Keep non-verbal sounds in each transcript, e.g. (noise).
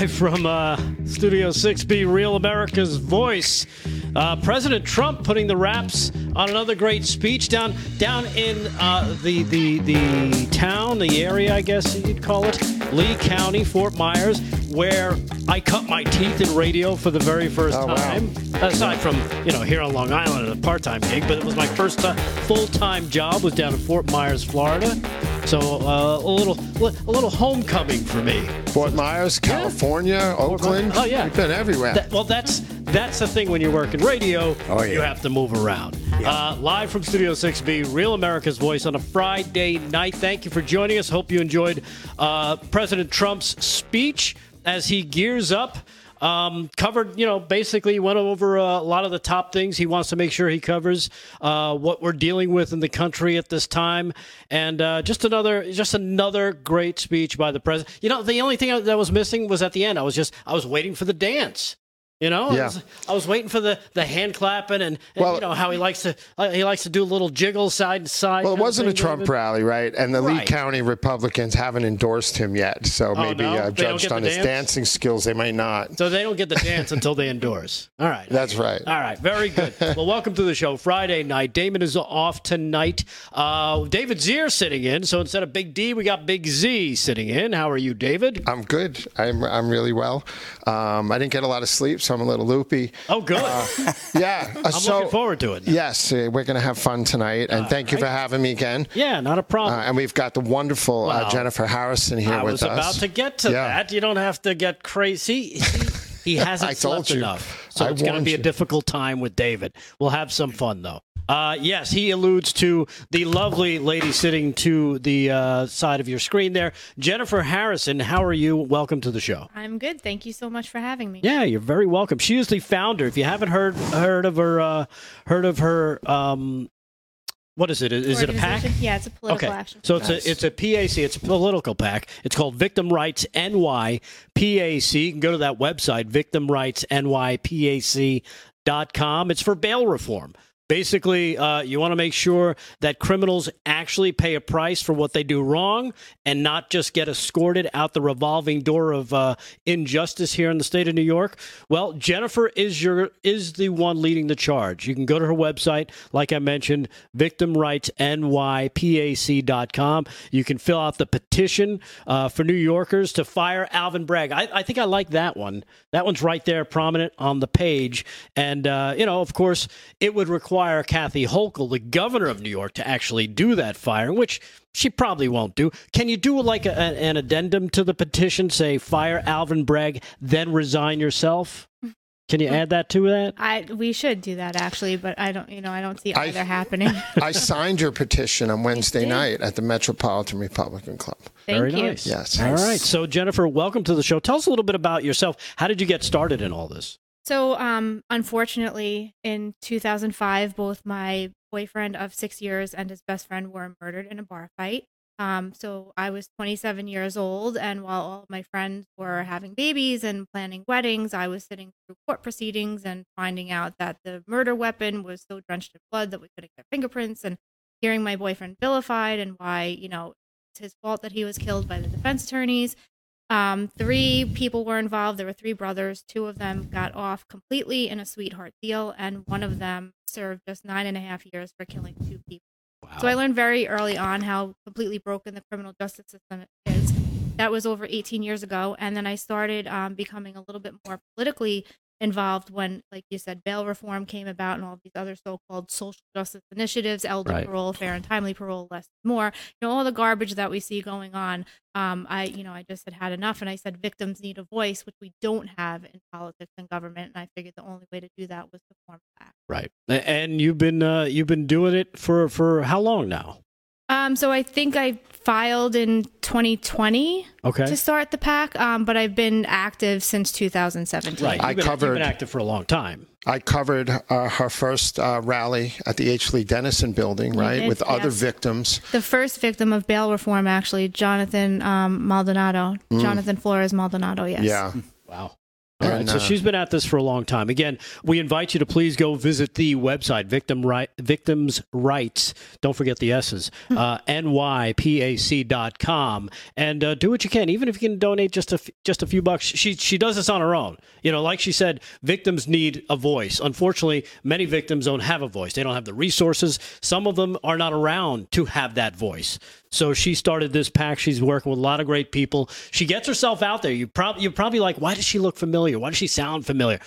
live from uh, Studio 6B, Real America's Voice. Uh, President Trump putting the wraps on another great speech down down in uh, the the the town, the area, I guess you'd call it, Lee County, Fort Myers, where I cut my teeth in radio for the very first Oh, wow. time. Aside from you know here on Long Island at a part-time gig, but it was my first ti- full-time job was down in Fort Myers, Florida. So uh, a little a little homecoming for me. Fort Myers, California, Oakland. Oh, yeah. we've been everywhere. That, well, that's that's the thing when you work in radio. Oh, You have to move around. Uh, live from Studio 6B, Real America's Voice on a Friday night. Thank you for joining us. Hope you enjoyed uh, President Trump's speech as he gears up. Um, covered, you know, basically went over uh, a lot of the top things he wants to make sure he covers, uh, what we're dealing with in the country at this time, and uh, just another, just another great speech by the president. You know, the only thing that was missing was at the end. I was just, I was waiting for the dance. You know, I, was, I was waiting for the, the hand clapping and, and Well- you know how he likes to uh, he likes to do a little jiggle side to side. well, it wasn't a Trump David. rally, right? And the Lee County Republicans haven't endorsed him yet. So maybe no? uh, judged on his dance? dancing skills, they might not. So they don't get the dance (laughs) until they endorse. All right. That's right. All right, very good. (laughs) well, welcome to the show. Friday night. Damon is off tonight. Uh, David Zier sitting in. So instead of Big D, we got Big Z sitting in. How are you, David? I'm good. I'm I'm really well. Um, I didn't get a lot of sleep, so I'm a little loopy. Oh, good. (laughs) Yeah. uh, I'm so, looking forward to it. Yes, uh, we're going to have fun tonight, and thank you for having me again. Yeah, not a problem. Uh, and we've got the wonderful Wow. uh, Jennifer Harrison here I with was about to get to Yeah. that. You don't have to get crazy. He, (laughs) hasn't I told slept you. enough, so I it's going to be a you. difficult time with David. We'll have some fun though. Uh, yes, he alludes to the lovely lady sitting to the uh, side of your screen there, Jennifer Harrison. How are you? Welcome to the show. I'm good. Thank you so much for having me. Yeah, you're very welcome. She is the founder. If you haven't heard heard of her, uh, heard of her, um, what is it? Is it a PAC? Yeah, it's a political okay. action. So it's a it's a PAC. It's a political PAC. It's called Victim Rights NY PAC. You can go to that website, victimrightsnypac.com. It's for bail reform. Basically, uh, you want to make sure that criminals actually pay a price for what they do wrong and not just get escorted out the revolving door of uh, injustice here in the state of New York. Well, Jennifer is your is the one leading the charge. You can go to her website, like I mentioned, victimrightsnypac.com. You can fill out the petition uh, for New Yorkers to fire Alvin Bragg. I, I think I like that one. That one's right there, prominent on the page. And, uh, you know, of course, it would require Kathy Hochul, the governor of New York, to actually do that firing, which she probably won't do. Can you do like a, an addendum to the petition, say fire Alvin Bragg, then resign yourself? Can you add that to that? I we should do that actually, but I don't. You know, I don't see I- either happening. (laughs) I signed your petition on Wednesday night at the Metropolitan Republican Club. Thank Very you. nice. Yes. All right. So, Jennifer, welcome to the show. Tell us a little bit about yourself. How did you get started in all this? So, um, unfortunately, in 2005, both my boyfriend of six years and his best friend were murdered in a bar fight. Um, so I was 27 years old, and while all of my friends were having babies and planning weddings, I was sitting through court proceedings and finding out that the murder weapon was so drenched in blood that we couldn't get fingerprints, and hearing my boyfriend vilified and why, you know, it's his fault that he was killed by the defense attorneys. Um, three people were involved. There were three brothers. Two of them got off completely in a sweetheart deal, and one of them served just nine and a half years for killing two people. Wow. So I learned very early on how completely broken the criminal justice system is. That was over 18 years ago, and then I started um, becoming a little bit more politically involved when, like you said, bail reform came about and all these other so-called social justice initiatives, elder Right. parole, fair and timely parole, less more. You know, all the garbage that we see going on. Um, I, you know, I just had had enough, and I said victims need a voice, which we don't have in politics and government. And I figured the only way to do that was to form a PAC. Right. And you've been uh, you've been doing it for for how long now? Um, so I think I filed in 2020 Okay. to start the pack, um, but I've been active since 2017. right. I You've been, covered- You've been active for a long time. I covered uh, her first uh, rally at the H. Lee Dennison building, right, did, with other victims. The first victim of bail reform, actually, Jonathan um, Maldonado, Jonathan Flores Maldonado. Yes. Mm. Yeah. Wow. All right, so uh, she's been at this for a long time. Again, we invite you to please go visit the website, victim right, victims rights. Don't forget the S's, uh, nypac.com, and uh, do what you can. Even if you can donate just a f- just a few bucks, she she does this on her own. You know, like she said, victims need a voice. Unfortunately, many victims don't have a voice. They don't have the resources. Some of them are not around to have that voice. So she started this pack. She's working with a lot of great people. She gets herself out there. You probably you're probably like, why does she look familiar? Why does she sound familiar?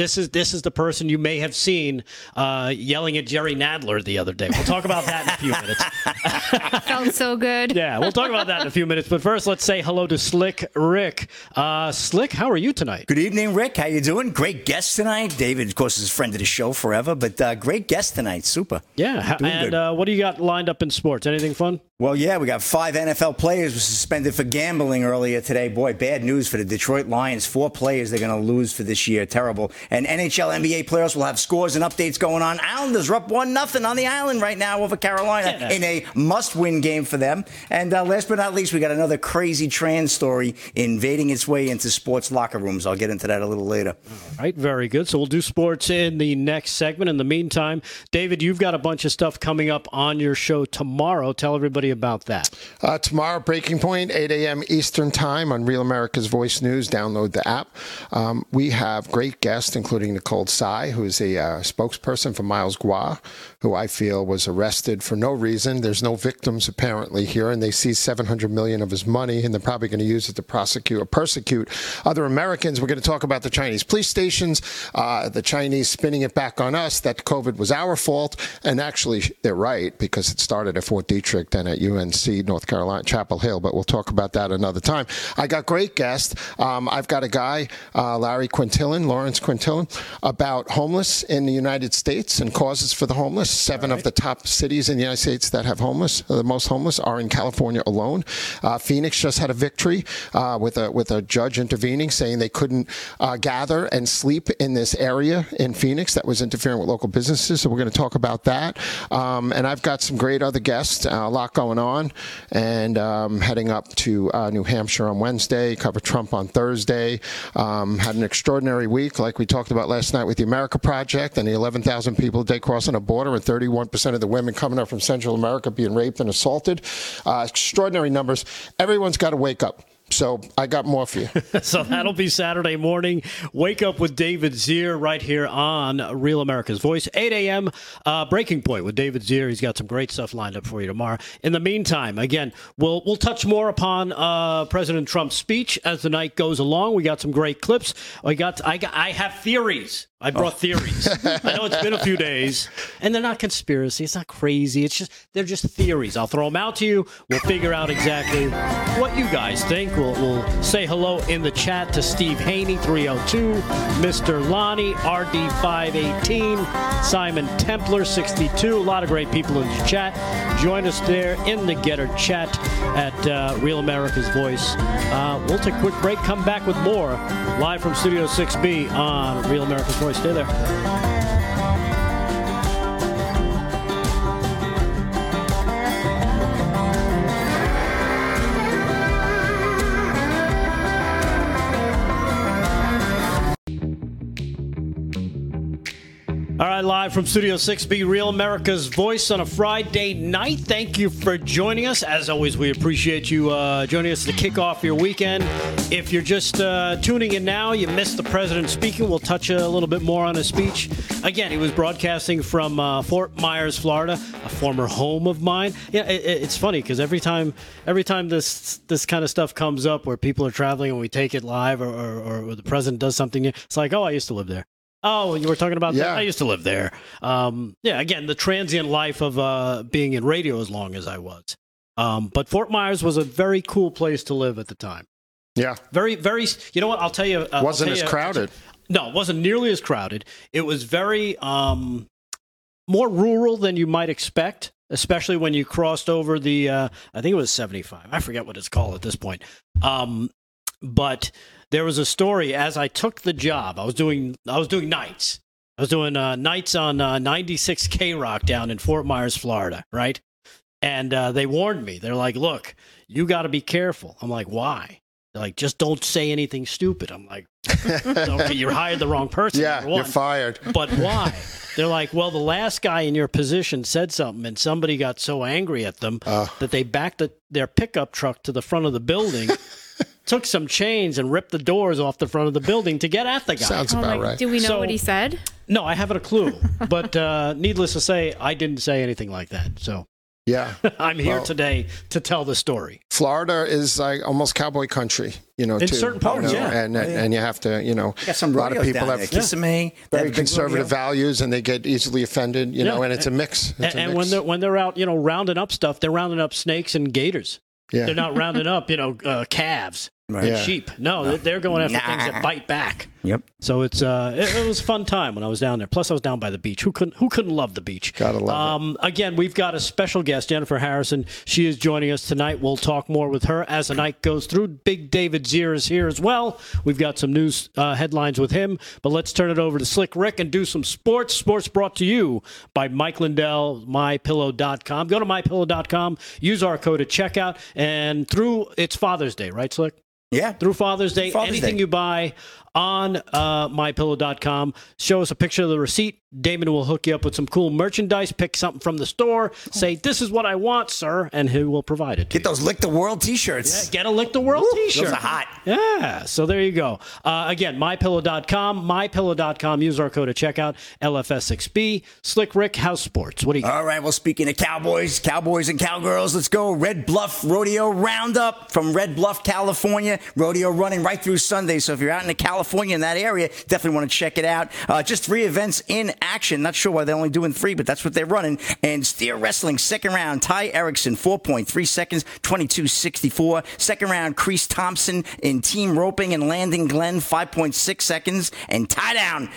This is this is the person you may have seen uh, yelling at Jerry Nadler the other day. We'll talk about that in a few minutes. (laughs) Felt so good. (laughs) Yeah, we'll talk about that in a few minutes. But first, let's say hello to Slick Rick. Uh, Slick, how are you tonight? Good evening, Rick. How you doing? Great guest tonight. David, of course, is a friend of the show forever, but uh, great guest tonight. Super. Yeah, ha- Doing and good. uh, what do you got lined up in sports? Anything fun? Well, yeah, we got five NFL players were suspended for gambling earlier today. Boy, bad news for the Detroit Lions. Four players they're going to lose for this year. Terrible. And NHL, NBA players will have scores and updates going on. Islanders are up one nothing on the island right now over Carolina Yeah. in a must-win game for them. And uh, last but not least, we got another crazy trans story invading its way into sports locker rooms. I'll get into that a little later. Right, very good. So we'll do sports in the next segment. In the meantime, David, you've got a bunch of stuff coming up on your show tomorrow. Tell everybody about that. Uh, tomorrow, Breaking Point, 8 a.m. Eastern Time on Real America's Voice News. Download the app. Um, we have great guests, including Nicole Tsai, who is a uh, spokesperson for Miles Guo, who I feel was arrested for no reason. There's no victims apparently here, and they seized 700 million of his money, and they're probably going to use it to prosecute or persecute other Americans. We're going to talk about the Chinese police stations, uh, the Chinese spinning it back on us that COVID was our fault, and actually they're right because it started at Fort Detrick, then at UNC North Carolina, Chapel Hill. But we'll talk about that another time. I got great guests. Um, I've got a guy, uh, Larry Quintillan, Lawrence Quintillan, about homeless in the United States and causes for the homeless. Seven of the top cities in the United States that have homeless, uh, the most homeless, are in California alone. Uh, Phoenix just had a victory uh, with a with a judge intervening, saying they couldn't uh, gather and sleep in this area in Phoenix that was interfering with local businesses. So we're going to talk about that. Um, and I've got some great other guests, uh, a lot going on, and um, heading up to uh, New Hampshire on Wednesday, cover Trump on Thursday. Um, had an extraordinary week, like we talked about last night with the America Project and the 11,000 people day crossing a border, and 31% of the women coming up from Central America being raped and assaulted. Uh, extraordinary numbers. Everyone's got to wake up. So I got more for you. (laughs) So that'll be Saturday morning. Wake up with David Zier right here on Real America's Voice, 8 a.m. Uh, breaking point with David Zier. He's got some great stuff lined up for you tomorrow. In the meantime, again, we'll we'll touch more upon uh, President Trump's speech as the night goes along. We got some great clips. I got I got I have theories. I brought theories. (laughs) I know it's been a few days, and they're not conspiracy. It's not crazy. It's just they're just theories. I'll throw them out to you. We'll figure out exactly what you guys think. We'll, we'll say hello in the chat to Steve Haney, 302, Mr. Lonnie, RD518, Simon Templar, 62. A lot of great people in the chat. Join us there in the Gettr chat at uh, Real America's Voice. Uh, we'll take a quick break, come back with more live from Studio 6B on Real America's Voice. Stay there. All right, live from Studio 6B, Real America's Voice on a Friday night. Thank you for joining us. As always, we appreciate you uh, joining us to kick off your weekend. If you're just uh, tuning in now, you missed the president speaking. We'll touch a little bit more on his speech. Again, he was broadcasting from uh, Fort Myers, Florida, a former home of mine. Yeah, it, it- it's funny because every time, every time this this kind of stuff comes up where people are traveling and we take it live, or, or, or the president does something, it's like, oh, I used to live there. Oh, you were talking about that? I used to live there. Um, yeah, again, the transient life of uh, being in radio as long as I was. Um, but Fort Myers was a very cool place to live at the time. Yeah. Very, very. You know what? I'll tell you. Uh, Wasn't tell as you- crowded. No, it wasn't nearly as crowded. It was very um, more rural than you might expect, especially when you crossed over the. Uh, I think it was seventy-five. I forget what it's called at this point. Um, but there was a story as I took the job. I was doing. I was doing nights. I was doing uh, nights on uh, 96 K Rock down in Fort Myers, Florida, right? And uh, they warned me. They're like, "Look, you got to be careful." I'm like, "Why?" They're like, just don't say anything stupid. I'm like, okay, you hired the wrong person. Yeah, you're fired. But why? They're like, well, the last guy in your position said something, and somebody got so angry at them Uh. that they backed the, their pickup truck to the front of the building, took some chains, and ripped the doors off the front of the building to get at the guy. Sounds Oh about my, right. do we know So- what he said? no, I haven't a clue. (laughs) But uh, needless to say, I didn't say anything like that. So Yeah. (laughs) I'm here Well- today to tell the story. Florida is like almost cowboy country, you know, In too. certain you parts, know, yeah. And, yeah. and you have to, you know, Got some a lot of people down have there. Kissimmee. They very a conservative values and they get easily offended, you Yeah. know, and it's a mix. It's And, a and when they're when they're out, you know, rounding up stuff, they're rounding up snakes and gators. Yeah. They're not rounding up, you know, uh, calves, Right. Yeah. sheep. No, they're- they're going after things that bite back. Yep. So it's uh, it, it was a fun time when I was down there. Plus, I was down by the beach. Who couldn't Who couldn't love the beach? Gotta love it. um, Again, we've got a special guest, Jennifer Harrison. She is joining us tonight. We'll talk more with her as the night goes through. Big David Zier is here as well. We've got some news uh, headlines with him. But let's turn it over to Slick Rick and do some sports. Sports brought to you by Mike Lindell, MyPillow.com. Go to MyPillow.com. Use our code at checkout, and through it's Father's Day, right, Slick? Yeah. through Father's Day. Father's anything Day. you buy on uh, mypillow.com, show us a picture of the receipt. Damon will hook you up with some cool merchandise. Pick something from the store. Say, this is what I want, sir, and he will provide it. To Get those Lick the World t-shirts. you. Get a Lick the World t-shirt. Those are hot. Yeah, so there you go. Uh, again, mypillow.com, mypillow.com. Use our code at checkout, LFS6B. Slick Rick House Sports. What do you got? All right, well, speaking of cowboys, cowboys and cowgirls, let's go. Red Bluff Rodeo Roundup from Red Bluff, California. Rodeo running right through Sunday. So if you're out in the California in that area, definitely want to check it out. Uh, just three events in action. Not sure why they're only doing three, but that's what they're running. And steer wrestling, second round, Ty Erickson, 4.3 seconds, 22.64. Second round, Crease Thompson in team roping and landing Glenn, 5.6 seconds. And tie down,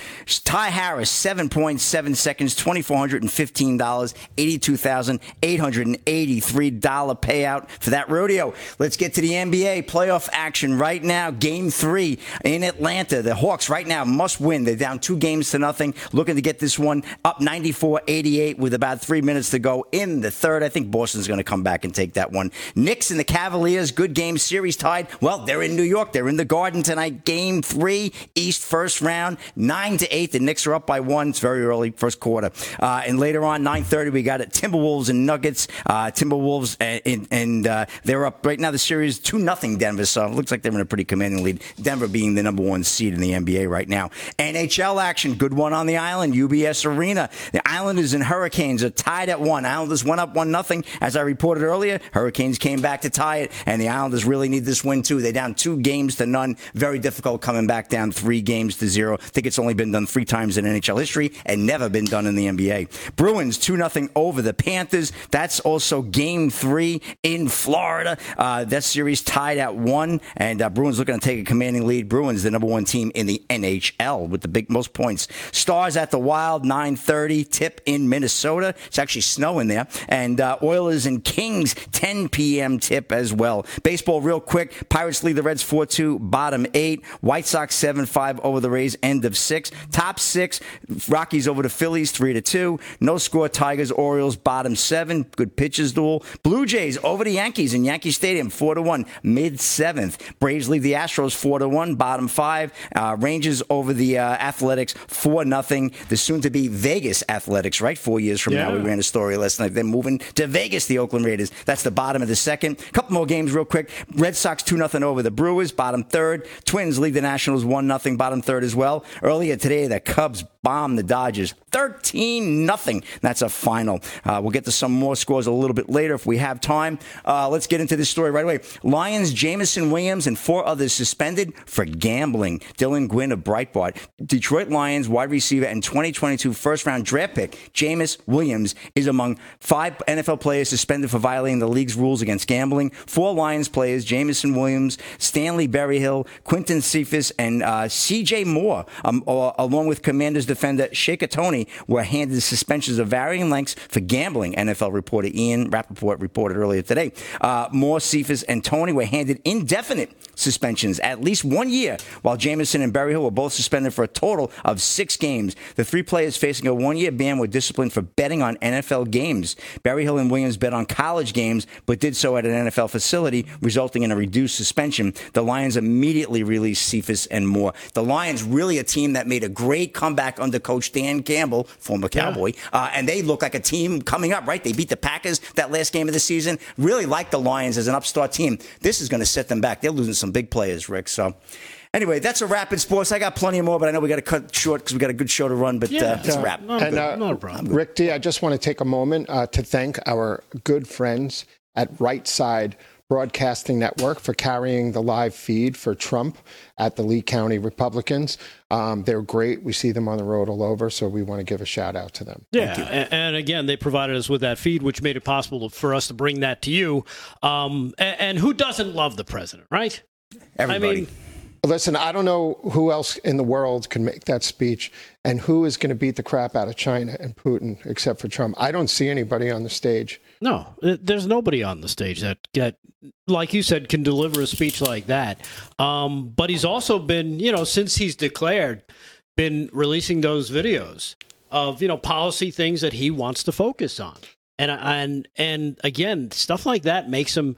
Ty Harris, 7.7 seconds, $2,415, $82,883 payout for that rodeo. Let's get to the NBA playoff action right now. Game three in Atlanta. The Hawks right now must win. They're down two games to nothing, looking to get this one up 94 88 with about three minutes to go in the third. I think Boston's going to come back and take that one. Knicks and the Cavaliers, good game, series tied. Well, they're in New York. They're in the Garden tonight. Game three, East first round, nine to eight. The Knicks are up by one. It's very early, first quarter. Uh, and later on, 9:30, we got it. Timberwolves and Nuggets. Uh, Timberwolves and, and, and uh, they're up right now. The series two nothing Denver. So it looks like they're in a pretty commanding lead. Denver being the number one seed in the NBA right now. NHL action, good one on the island. UBS Arena. The Islanders and Hurricanes are tied at one. Islanders went up one nothing. As I reported earlier, Hurricanes came back to tie it, and the Islanders really need this win too. They're down two games to none. Very difficult coming back down three games to zero. I think it's only been done three times in NHL history and never been done in the NBA. Bruins two nothing over the Panthers. That's also game three in Florida. Uh, that series tied at one, and uh, Bruins looking to take a commanding lead. Bruins the number one team in the NHL with the big most points. Stars at the Wild 9:30 tip in Minnesota. It's actually snowing there, and uh, Oilers and Kings 10 p.m. tip as well. Baseball real quick. Pirates lead the Reds 4-2, bottom eight. White Sox 7-5 over the Rays, end of six. Top six. Rockies over the Phillies 3 to two. No score. Tigers Orioles bottom seven. Good pitches duel. Blue Jays over the Yankees in Yankee Stadium 4 to one, mid seventh. Braves lead the Astros 4 to one, bottom five. Uh, Rangers over the uh, Athletics 4 nothing. The soon to be Vegas Athletics, right? Four years from now, we ran a story last night. They're moving to Vegas, the Oakland Raiders. That's the bottom of the second. couple more games real quick. Red Sox 2 nothing over the Brewers, bottom third. Twins lead the Nationals 1 nothing, bottom third as well. Earlier today, the Cubs bombed the Dodgers 13 nothing. That's a final. Uh, we'll get to some more scores a little bit later if we have time. Uh, let's get into this story right away. Lions, Jameson Williams, and four others suspended for gambling. Dylan Gwinn of Breitbart. Detroit Lions wide receiver and 2022 first round draft pick, Jameis Williams, is among five NFL players suspended for violating the league's rules against gambling. Four Lions players, Jameson Williams, Stanley Berryhill, Quinton Cephus, and uh, CJ Moore, um, along with Commanders defender Shaker Toney were handed suspensions of varying lengths for gambling. NFL reporter Ian Rapoport reported earlier today. Uh, Moore, Cephus, and Tony were handed indefinite suspensions, at least one year, while Jameson and Berryhill were both suspended for a total of six games. The three players facing a one-year ban were disciplined for betting on NFL games. Berryhill and Williams bet on college games, but did so at an NFL facility, resulting in a reduced suspension. The Lions immediately released Cephus and Moore. The Lions really a team that made a great comeback under coach Dan Campbell, former Cowboy, yeah. uh, and they look like a team coming up, right? They beat the Packers that last game of the season. Really like the Lions as an upstart team. This is going to set them back. They're losing some big players, Rick. So Anyway, that's a wrap in sports. I got plenty more, but I know we got to cut short because we got a good show to run. But yeah, uh, it's a wrap. Not, and, uh, not a problem. Rick D, I just want to take a moment uh, to thank our good friends at Right Side Broadcasting Network for carrying the live feed for Trump at the Lee County Republicans. Um, they're great. We see them on the road all over, so we want to give a shout out to them. Yeah, and, and, again, they provided us with that feed, which made it possible for us to bring that to you. Um, and, and, who doesn't love the president, right? Everybody. I mean, Listen, I don't know who else in the world can make that speech and who is going to beat the crap out of China and Putin except for Trump. I don't see anybody on the stage. No, there's nobody on the stage that, that like you said, can deliver a speech like that. Um, but he's also been, you know, since he's declared, been releasing those videos of, you know, policy things that he wants to focus on. And, and, and again, stuff like that makes him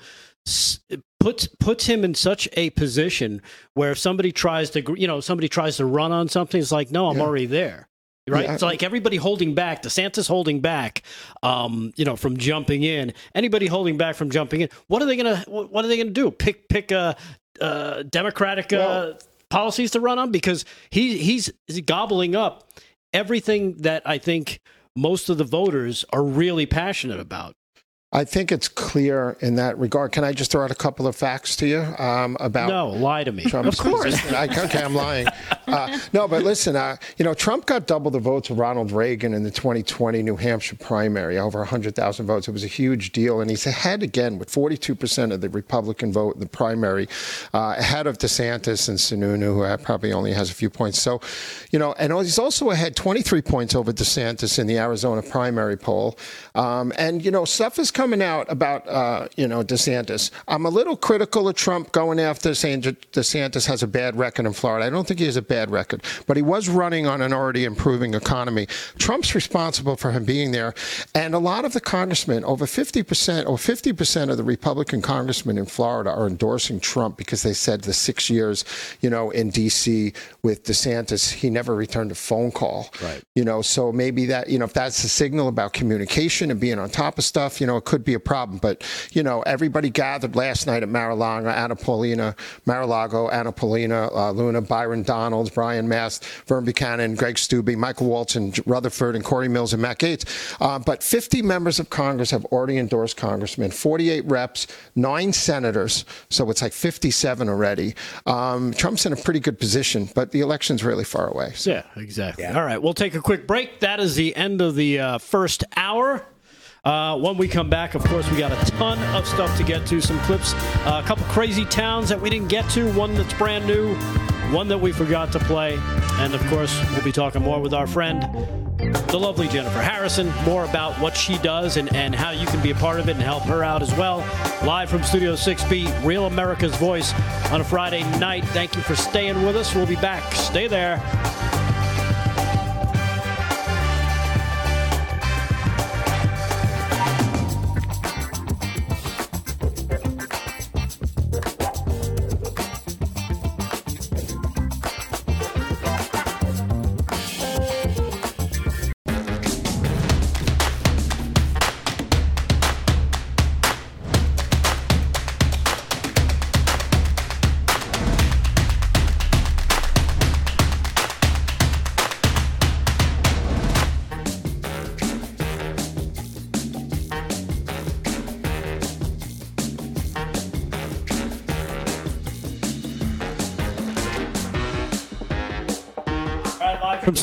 puts puts him in such a position where if somebody tries to you know somebody tries to run on something it's like no i'm yeah. already there right? Yeah. it's like everybody holding back. Desantis holding back um, you know from jumping in. Anybody holding back from jumping in what are they gonna what are they gonna do? Pick pick a uh, democratic uh, policies to run on? Because he he's, he's gobbling up everything that i think most of the voters are really passionate about I think it's clear in that regard. Can I just throw out a couple of facts to you um, about? No, lie to me. Trump's of course. I, okay, I'm lying. Uh, no, but listen, uh, you know, Trump got double the votes of Ronald Reagan in the 2020 New Hampshire primary, over 100,000 votes. It was a huge deal, and he's ahead again with 42% of the Republican vote in the primary, uh, ahead of DeSantis and Sununu, who probably only has a few points. So, you know, and he's also ahead 23 points over DeSantis in the Arizona primary poll. Um, and you know, stuff is coming out about uh, you know DeSantis. I'm a little critical of Trump going after saying DeSantis has a bad record in Florida. I don't think he has a bad record, but he was running on an already improving economy. Trump's responsible for him being there, and a lot of the congressmen, over 50 percent or 50 percent of the Republican congressmen in Florida, are endorsing Trump because they said the six years, you know, in D.C. with DeSantis, he never returned a phone call. Right. You know, so maybe that you know if that's a signal about communication and being on top of stuff, you know, it could be a problem. But, you know, everybody gathered last night at Mar-a-Lago, Anna Paulina, Mar-a-Lago, Anna Paulina, uh, Luna, Byron Donalds, Brian Mast, Vern Buchanan, Greg Steube, Michael Waltz, Rutherford, and Corey Mills and Matt Gaetz. Uh, but 50 members of Congress have already endorsed congressmen, 48 reps, nine senators. So it's like 57 already. Um, Trump's in a pretty good position, but the election's really far away. So. Yeah, exactly. Yeah. All right, we'll take a quick break. That is the end of the uh, first hour. Uh, when we come back, of course, we got a ton of stuff to get to. Some clips, uh, a couple crazy towns that we didn't get to, one that's brand new, one that we forgot to play. And of course, we'll be talking more with our friend, the lovely Jennifer Harrison, more about what she does and, and how you can be a part of it and help her out as well. Live from Studio 6B, Real America's Voice on a Friday night. Thank you for staying with us. We'll be back. Stay there.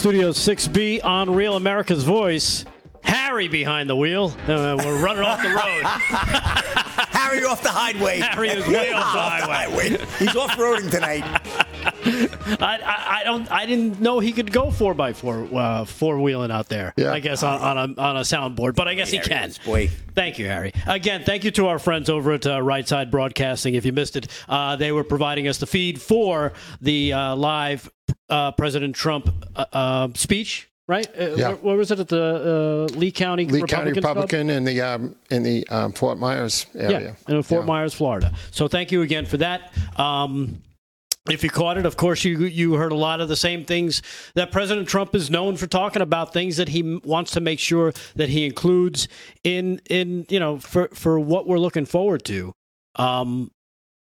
Studio 6B on Real America's Voice, Harry behind the wheel. Uh, we're running off the road. (laughs) Harry off the highway. Harry is way off the highway. He's off roading tonight. (laughs) I, I, I, don't. I didn't know he could go four by four, uh, four wheeling out there. Yeah. I guess on, on a on a soundboard, but I guess There he it can. boy. Thank you, Harry. Again, thank you to our friends over at uh, Right Side Broadcasting. If you missed it, uh, they were providing us the feed for the uh, live uh, President Trump uh, uh, speech. Right? Uh, Yeah. Where, where was it at the uh, Lee County Lee Republican County Club? In the um, in the um, Fort Myers area. Yeah, in Fort Yeah. Myers, Florida. So thank you again for that. Um, if you caught it, of course, you you heard a lot of the same things that President Trump is known for talking about. Things that he wants to make sure that he includes in in you know for for what we're looking forward to, um,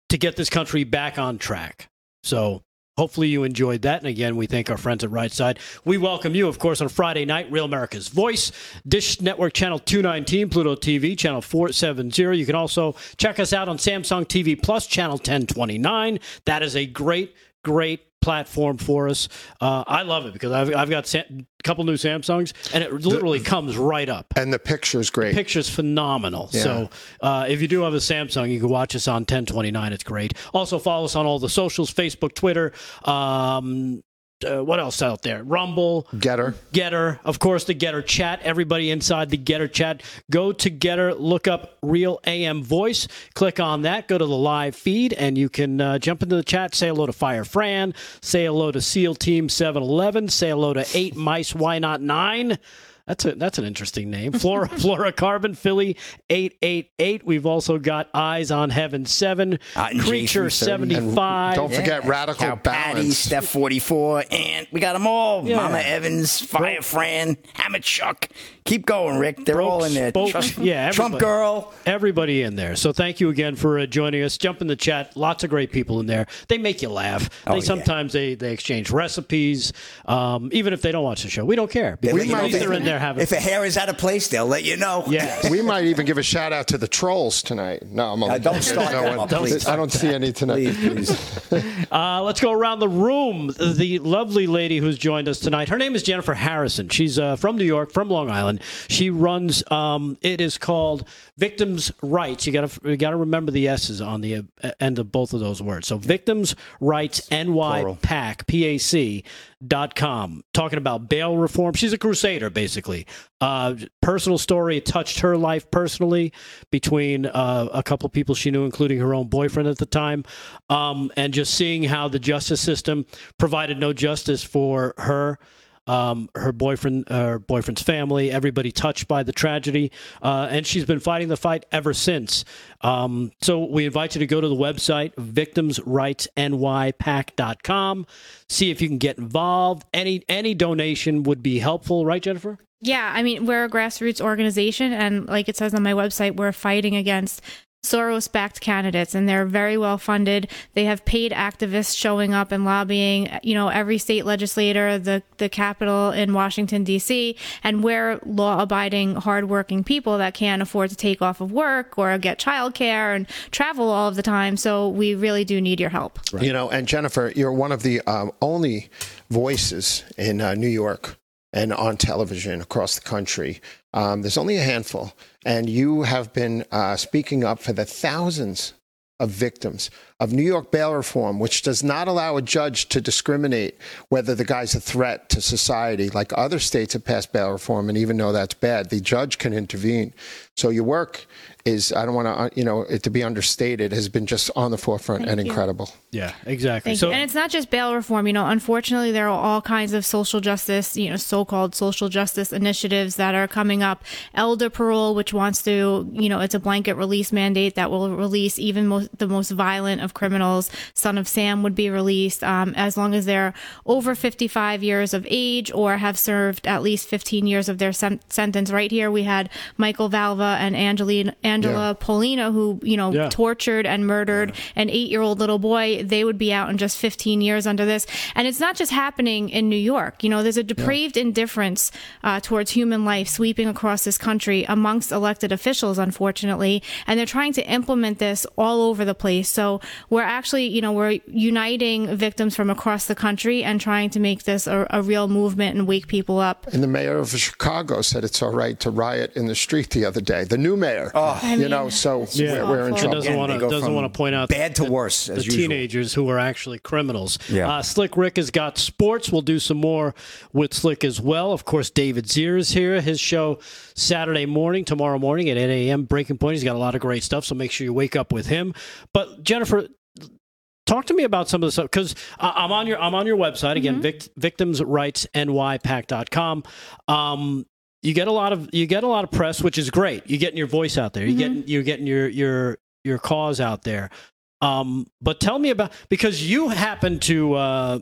to get this country back on track. So. Hopefully you enjoyed that. And again, we thank our friends at Right Side. We welcome you, of course, on Friday night, Real America's Voice, Dish Network Channel 219, Pluto TV, Channel 470. You can also check us out on Samsung TV Plus, Channel 1029. That is a great, great platform for us. Uh, I love it because I've, I've got a couple new Samsungs, and it literally comes right up And the picture's great. The picture's phenomenal. Yeah. So uh, if you do have a Samsung, you can watch us on 1029. It's great. Also follow us on all the socials: Facebook, Twitter. Um, uh, what else out there? Rumble. Gettr. Gettr, of course, the Gettr chat. Everybody inside the Gettr chat, go to Gettr, look up Real AM Voice, click on that, go to the live feed, and you can uh, jump into the chat. Say hello to Fire Fran, say hello to SEAL Team 711, say hello to Eight Mice, Why Not Nine. That's a that's an interesting name. Flora (laughs) Flora Carbon Philly eight eight eight. We've also got Eyes on Heaven seven. Out in Creature Jason seventy five. Don't forget Radical Cow Patty, Steph 44, and we got them all. Yeah. Mama Evans, Fire Fran, Hammer Chuck. Keep going, Rick. They're all in there. Spoke- Trust- (laughs) yeah, Trump everybody. girl. Everybody in there. So thank you again for uh, joining us. Jump in the chat. Lots of great people in there. They make you laugh. Oh, they yeah. sometimes they, they exchange recipes. Um, even if they don't watch the show, we don't care. They Because let you at know least if they're they- in there having. If a hair is out of place, they'll let you know. yeah. (laughs) We might even give a shout out to the trolls tonight. No, I'm only Uh, don't start no, that one- up, please. I don't see any tonight. Please, please. (laughs) Uh, let's go around the room. The lovely lady who's joined us tonight. Her name is Jennifer Harrison. She's uh, from New York, from Long Island. She runs. Um, it is called Victims' Rights. You got to you got to remember the S's on the uh, end of both of those words. So Victims' Rights NY PAC P A C dot com. Talking about bail reform. She's a crusader, basically. Uh, personal story. It touched her life personally between uh, a couple people she knew, including her own boyfriend at the time, um, and just seeing how the justice system provided no justice for her. Um, her boyfriend, her boyfriend's family, everybody touched by the tragedy, uh, and she's been fighting the fight ever since. Um, so we invite you to go to the website victimsrightsnypac.com, see if you can get involved. Any any donation would be helpful, right, Jennifer? Yeah, I mean, we're a grassroots organization, and like it says on my website, we're fighting against Soros backed candidates, and they're very well funded. They have paid activists showing up and lobbying, you know, every state legislator, the, the Capitol in Washington, D.C., and we're law abiding, hardworking people that can't afford to take off of work or get childcare and travel all of the time. So we really do need your help. You know, and Jennifer, you're one of the um, only voices in uh, New York and on television across the country. Um, there's only a handful, and you have been uh, speaking up for the thousands of victims of New York bail reform, which does not allow a judge to discriminate whether the guy's a threat to society. Like other states have passed bail reform, and even though that's bad, the judge can intervene. So your work is, I don't want to, you know, it to be understated, has been just on the forefront Thank and you. incredible. Yeah, exactly. Thank so you. And it's not just bail reform. You know, unfortunately, there are all kinds of social justice, you know, so-called social justice initiatives that are coming up. Elder parole, which wants to, you know, it's a blanket release mandate that will release even most, the most violent of criminals. Son of Sam would be released um, as long as they're over 55 years of age or have served at least 15 years of their sen- sentence. Right here, we had Michael Valva and Angelina, Angela Yeah. Pollina, who, you know, Yeah. tortured and murdered an eight year old little boy. They would be out in just 15 years under this. And it's not just happening in New York. You know, there's a depraved indifference uh, towards human life sweeping across this country amongst elected officials, unfortunately. And they're trying to implement this all over the place. So we're actually, you know, we're uniting victims from across the country and trying to make this a, a real movement and wake people up. And the mayor of Chicago said it's all right to riot in the street the other day. The new mayor, oh, you mean, know, so yeah. we're, we're, in trouble. Doesn't want to doesn't want to point out bad to worse the teenagers who are actually criminals. Yeah. Uh, Slick Rick has got sports. We'll do some more with Slick as well. Of course, David Zier is here. His show Saturday morning, tomorrow morning at 8 a.m. Breaking Point. He's got a lot of great stuff, so make sure you wake up with him. But Jennifer, talk to me about some of the stuff because I'm on your I'm on your website again, mm-hmm. vict, victimsrightsnypac.com. Um, you get a lot of you get a lot of press, which is great. You're getting your voice out there. You mm-hmm. getting you're getting your your your cause out there. Um, but tell me about because you happen to uh,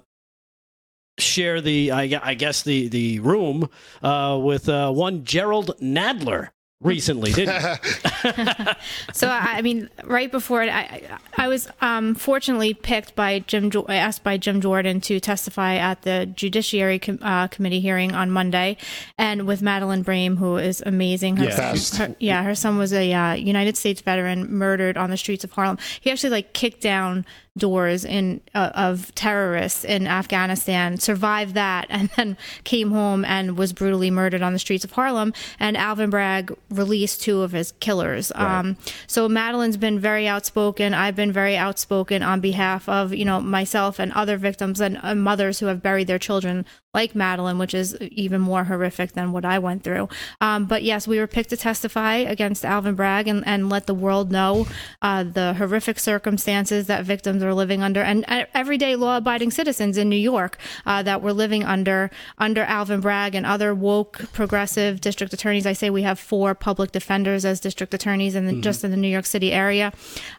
share the I, I, guess the the room uh, with uh, one Gerald Nadler recently, didn't (laughs) (laughs) so I mean, right before it, I I was um, fortunately picked by Jim asked by Jim Jordan to testify at the Judiciary com- uh, Committee hearing on Monday, and with Madeline Brame, who is amazing. Her, yeah. Her, yeah, her son was a uh, United States veteran murdered on the streets of Harlem. He actually like kicked down doors in uh, of terrorists in Afghanistan, survived that, (laughs) and then came home and was brutally murdered on the streets of Harlem. And Alvin Bragg released two of his killers. Right. Um, so Madeline's been very outspoken. I've been very outspoken on behalf of you know myself and other victims and uh, mothers who have buried their children like Madeline, which is even more horrific than what I went through. Um, but yes, we were picked to testify against Alvin Bragg and, and let the world know uh, the horrific circumstances that victims are living under and uh, everyday law abiding citizens in New York uh, that were living under under Alvin Bragg and other woke progressive district attorneys. I say we have four public defenders as district attorneys in the, mm-hmm. just in the New York City area.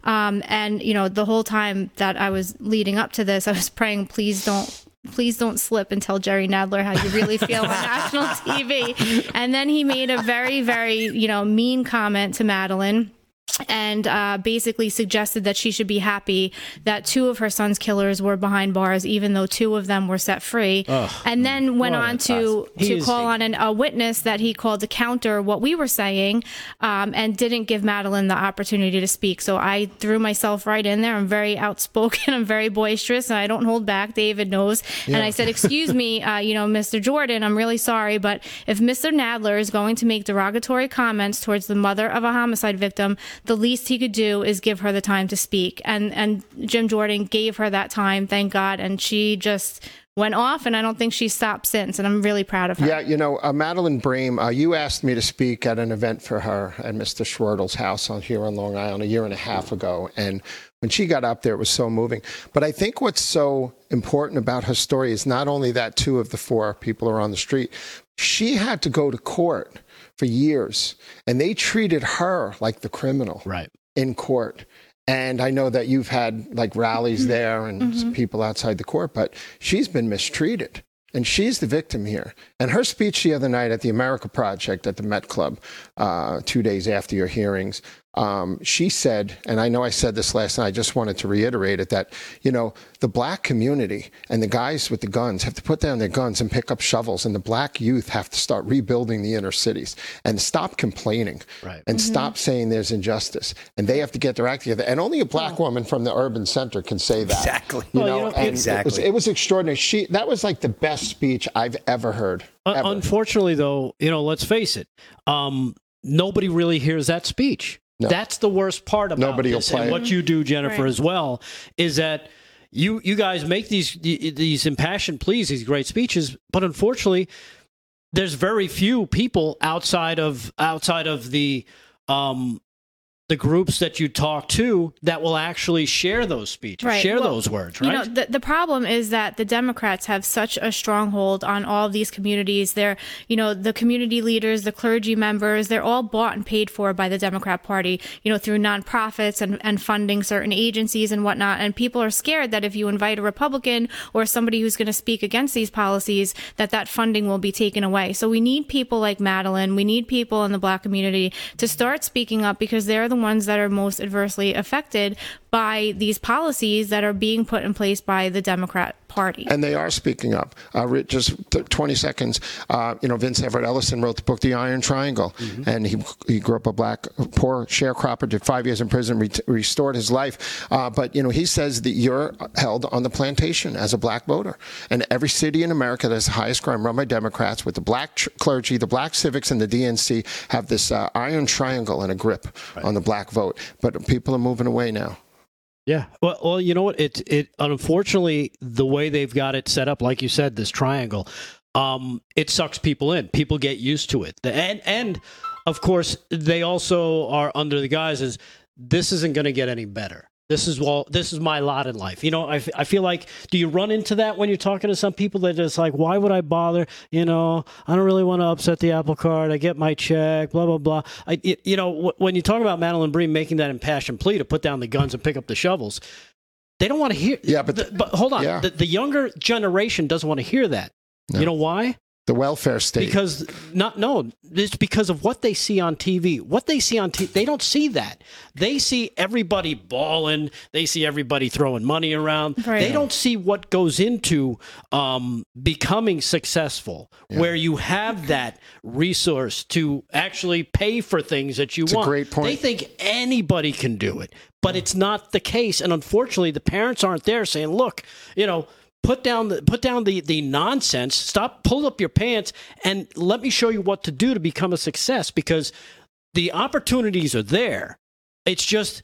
Um, and, you know, the whole time that I was leading up to this, I was praying, please don't please don't slip and tell Jerry Nadler how you really feel on (laughs) national TV. And then he made a very, very, you know, mean comment to Madeline and uh, basically suggested that she should be happy that two of her son's killers were behind bars, even though two of them were set free. Ugh, and then went on to to call on an, a witness that he called to counter what we were saying, um, and didn't give Madeline the opportunity to speak. So I threw myself right in there. I'm very outspoken. (laughs) I'm very boisterous, and I don't hold back. David knows. Yeah. And I said, "Excuse me, (laughs) uh, you know, Mr. Jordan, I'm really sorry, but if Mr. Nadler is going to make derogatory comments towards the mother of a homicide victim." The least he could do is give her the time to speak. And and Jim Jordan gave her that time, thank God, and she just went off, and I don't think she stopped since. And I'm really proud of her. Yeah, you know, uh, Madeline Brame, uh, you asked me to speak at an event for her at Mr. Schwertel's house on here on Long Island a year and a half ago, and when she got up there, it was so moving. But I think what's so important about her story is not only that two of the four people are on the street, she had to go to court for years, and they treated her like the criminal right. in court. And I know that you've had like rallies mm-hmm. there and mm-hmm. people outside the court, but she's been mistreated. And she's the victim here. And her speech the other night at the America Project at the Met Club, uh, two days after your hearings, um, she said, and I know I said this last night, I just wanted to reiterate it, that, you know, the black community and the guys with the guns have to put down their guns and pick up shovels, and the black youth have to start rebuilding the inner cities and stop complaining right. and mm-hmm. stop saying there's injustice. And they have to get their act together. And only a black oh. woman from the urban center can say that. Exactly. You well, know, you know exactly. It was, it was, extraordinary. She, that was like the best speech I've ever heard. Ever. Unfortunately, though, you know, let's face it, um, nobody really hears that speech. No. That's the worst part about Nobody this. Will play and what you do, Jennifer, right. as well, is that you you guys make these these impassioned pleas, these great speeches, but unfortunately, there's very few people outside of outside of the um, the groups that you talk to that will actually share those speeches, right. share well, those words, right? You know, the, the problem is that the Democrats have such a stronghold on all of these communities. They're, you know, the community leaders, the clergy members, they're all bought and paid for by the Democrat Party, you know, through nonprofits and, and funding certain agencies and whatnot. And people are scared that if you invite a Republican or somebody who's going to speak against these policies, that that funding will be taken away. So we need people like Madeline. We need people in the black community to start speaking up because they're the ones that are most adversely affected by these policies that are being put in place by the Democrat Party. And they are speaking up. Uh, just 20 seconds. Uh, you know, Vince Everett Ellison wrote the book The Iron Triangle, mm-hmm. and he he grew up a black poor sharecropper, did five years in prison, re- restored his life. Uh, but you know, he says that you're held on the plantation as a black voter, and every city in America that has the highest crime run by Democrats, with the black tr- clergy, the black civics, and the DNC, have this uh, iron triangle and a grip right. on the black vote. But people are moving away now. Yeah. Well, well, you know what? It it unfortunately the way they've got it set up, like you said, this triangle, um, it sucks people in. People get used to it, and and of course they also are under the guise as this isn't going to get any better this is well this is my lot in life. You know I, I feel like do you run into that when you're talking to some people that just like why would i bother? You know i don't really want to upset the apple cart. I get my check blah blah blah. I, you know when you talk about Madeline breen making that impassioned plea to put down the guns and pick up the shovels they don't want to hear yeah but, the, but hold on. Yeah. the, the, younger generation doesn't want to hear that. No. you know why the welfare state. Because not no, it's because of what they see on TV. What they see on TV, they don't see that. They see everybody balling. They see everybody throwing money around. Right. They don't see what goes into um, becoming successful, yeah. where you have that resource to actually pay for things that you it's want. A great point. They think anybody can do it, but it's not the case. And unfortunately, the parents aren't there saying, "Look, you know." Put down the put down the the nonsense stop pull up your pants and let me show you what to do to become a success because the opportunities are there it's just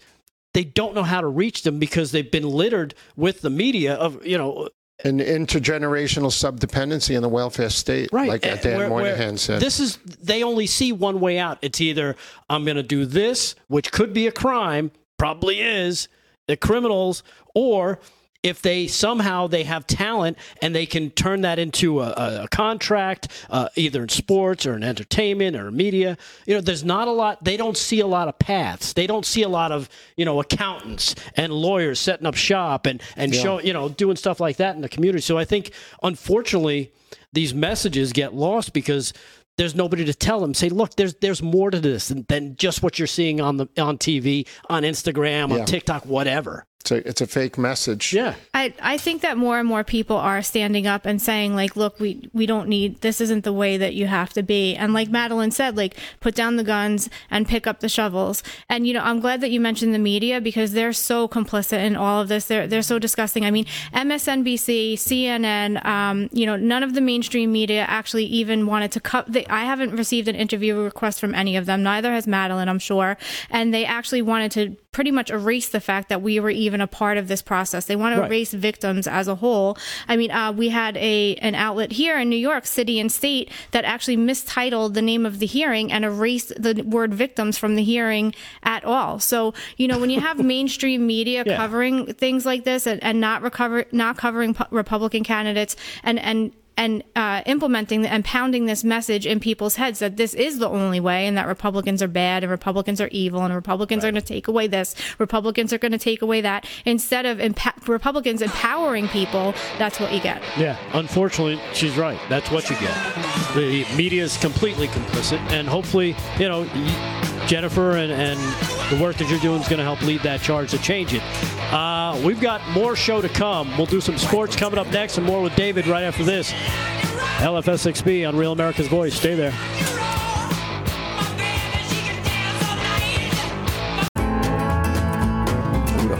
they don't know how to reach them because they've been littered with the media of you know an intergenerational subdependency in the welfare state, right. like eh, Dan where, Moynihan where said. This is they only see one way out. It's either I'm going to do this, which could be a crime, probably is, the criminals, or if they somehow they have talent and they can turn that into a, a contract, uh, either in sports or in entertainment or media, you know, there's not a lot. They don't see a lot of paths. They don't see a lot of you know accountants and lawyers setting up shop and and yeah. showing you know doing stuff like that in the community. So I think unfortunately these messages get lost because there's nobody to tell them. Say, look, there's there's more to this than, than just what you're seeing on the on TV, on Instagram, on yeah. TikTok, whatever. It's a, it's a fake message. Yeah. I, I think that more and more people are standing up and saying, like, look, we, we don't need, this isn't the way that you have to be. And like Madeline said, like, put down the guns and pick up the shovels. And, you know, I'm glad that you mentioned the media because they're so complicit in all of this. They're, they're so disgusting. I mean, MSNBC, CNN, um, you know, none of the mainstream media actually even wanted to cut, I haven't received an interview request from any of them. Neither has Madeline, I'm sure. And they actually wanted to pretty much erase the fact that we were even a part of this process. They want to right. erase victims as a whole. I mean, uh, we had a an outlet here in New York City and State that actually mistitled the name of the hearing and erased the word victims from the hearing at all. So, you know, when you have (laughs) mainstream media yeah. covering things like this and, and not recover not covering Republican candidates and and and uh, implementing and pounding this message in people's heads that this is the only way and that Republicans are bad and Republicans are evil and Republicans right. are going to take away this, Republicans are going to take away that. Instead of Republicans empowering people, that's what you get. Yeah, unfortunately, she's right. That's what you get. The media is completely complicit, and hopefully, you know, Jennifer and, and the work that you're doing is going to help lead that charge to change it. Uh, we've got more show to come. We'll do some sports coming up next and more with David right after this. LFS6B on Real America's Voice. Stay there. The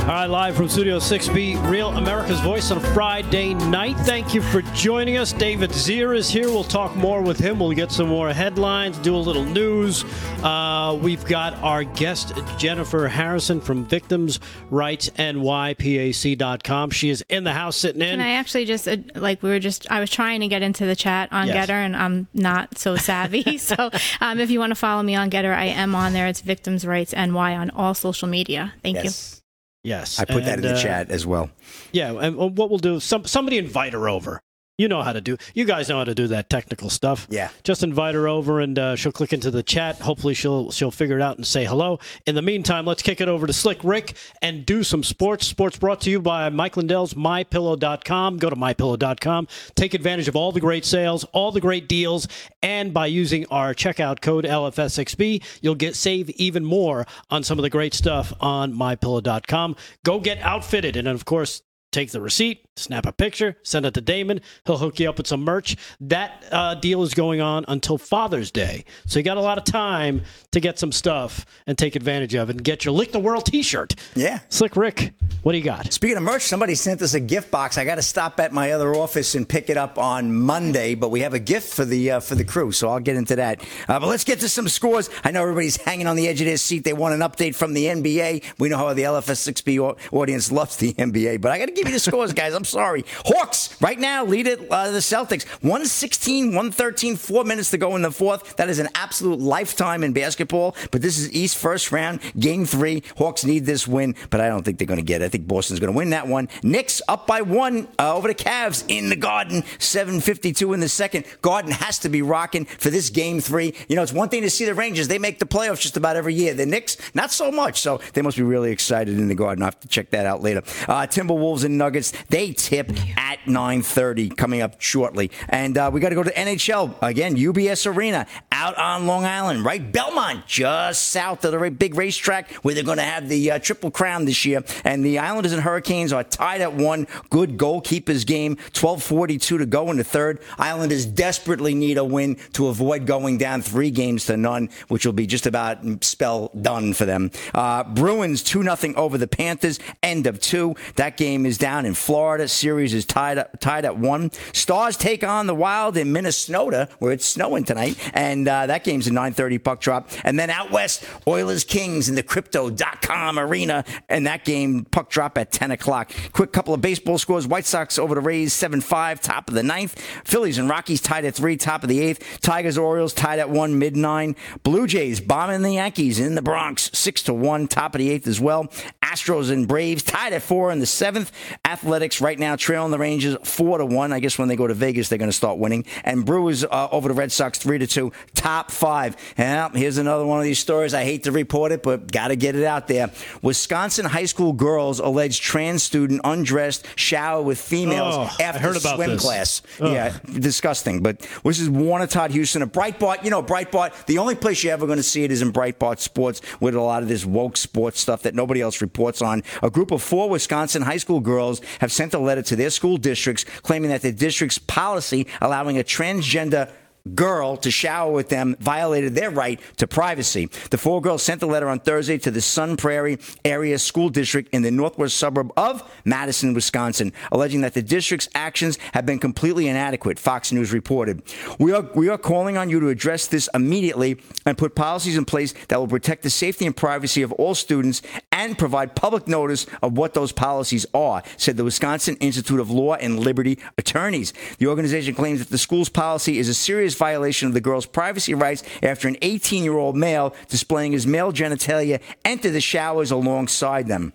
hooks right, live from Studio 6B, Real America's Voice on a Friday night. Thank you for joining us. David Zier is here. We'll talk more with him. We'll get some more headlines, do a little news. Uh, we've got our guest, Jennifer Harrison from Victims Rights NYPAC.com. She is in the house sitting in. And I actually just, uh, like, we were just, I was trying to get into the chat on yes. Gettr, and I'm not so savvy. (laughs) so um, if you want to follow me on Gettr, I am on there. It's Victims Rights NY on all social media. Thank yes. you. Yes, I put and, that in the uh, chat as well. Yeah, and what we'll do, some somebody invite her over. You know how to do. You guys know how to do that technical stuff. Yeah. Just invite her over, and uh, she'll click into the chat. Hopefully, she'll she'll figure it out and say hello. In the meantime, let's kick it over to Slick Rick and do some sports. Sports brought to you by Mike Lindell's MyPillow.com. Go to MyPillow.com. Take advantage of all the great sales, all the great deals, and by using our checkout code LFS6B, you'll get save even more on some of the great stuff on MyPillow.com. Go get outfitted, and of course take the receipt, snap a picture, send it to Damon. He'll hook you up with some merch. That uh, deal is going on until Father's Day. So you got a lot of time to get some stuff and take advantage of it and get your Lick the World t shirt. Yeah. Slick Rick, what do you got? Speaking of merch, somebody sent us a gift box. I got to stop at my other office and pick it up on Monday, but we have a gift for the uh, for the crew, so I'll get into that. Uh, but let's get to some scores. I know everybody's hanging on the edge of their seat. They want an update from the NBA. We know how the LFS6B audience loves the NBA, but I got to give you the scores, guys. I'm sorry. Hawks right now lead it uh, the Celtics 116, 113, four minutes to go in the fourth. That is an absolute lifetime in basketball. But this is East first round, game three. Hawks need this win, but I don't think they're going to get it. I think Boston's going to win that one. Knicks up by one uh, over the Cavs in the Garden, 7:52 in the second. Garden has to be rocking for this game three. You know, it's one thing to see the Rangers; they make the playoffs just about every year. The Knicks, not so much. So they must be really excited in the Garden. I have to check that out later. Uh, Timberwolves and Nuggets they tip at 9:30 coming up shortly, and uh, we got to go to NHL again. UBS Arena out on Long Island, right? Belmont, just south of the big racetrack where they're going to have the uh, Triple Crown this year. And the Islanders and Hurricanes are tied at one. Good goalkeepers game. 12:42 to go in the third. Islanders desperately need a win to avoid going down three games to none, which will be just about spell done for them. Uh, Bruins two nothing over the Panthers. End of two. That game is down in Florida. Series is tied up, tied at one. Stars take on the Wild in Minnesota, where it's snowing tonight, and uh, that game's a 9:30 puck drop. And then out west, Oilers Kings in the Crypto.com arena, and that game puck drop at 10 o'clock. Quick couple of baseball scores: White Sox over the Rays 7-5, top of the ninth. Phillies and Rockies tied at three, top of the eighth. Tigers Orioles tied at one, mid nine. Blue Jays bombing the Yankees in the Bronx, six to one, top of the eighth as well. Astros and Braves tied at four in the seventh. Athletics right now trailing the Rangers four to one. I guess when they go to Vegas, they're going to start winning. And Brewers uh, over the Red Sox three to two, top five. And here's another one of these stories. I hate to report it, but got to get it out there. Wisconsin high school girls alleged trans student undressed shower with females Oh, after heard about swim this. class. Ugh. Yeah, disgusting. But this is Warner Todd Huston, a Breitbart. You know, Breitbart. The only place you're ever going to see it is in Breitbart Sports, with a lot of this woke sports stuff that nobody else reports on. A group of four Wisconsin high school girls have sent a letter to their school districts claiming that the district's policy allowing a transgender girl to shower with them violated their right to privacy. The four girls sent the letter on Thursday to the Sun Prairie Area School District in the northwest suburb of Madison, Wisconsin, alleging that the district's actions have been completely inadequate, Fox News reported. We are, we are calling on you to address this immediately and put policies in place that will protect the safety and privacy of all students and provide public notice of what those policies are, said the Wisconsin Institute of Law and Liberty attorneys. The organization claims that the school's policy is a serious violation of the girls' privacy rights after an 18 year old male displaying his male genitalia entered the showers alongside them.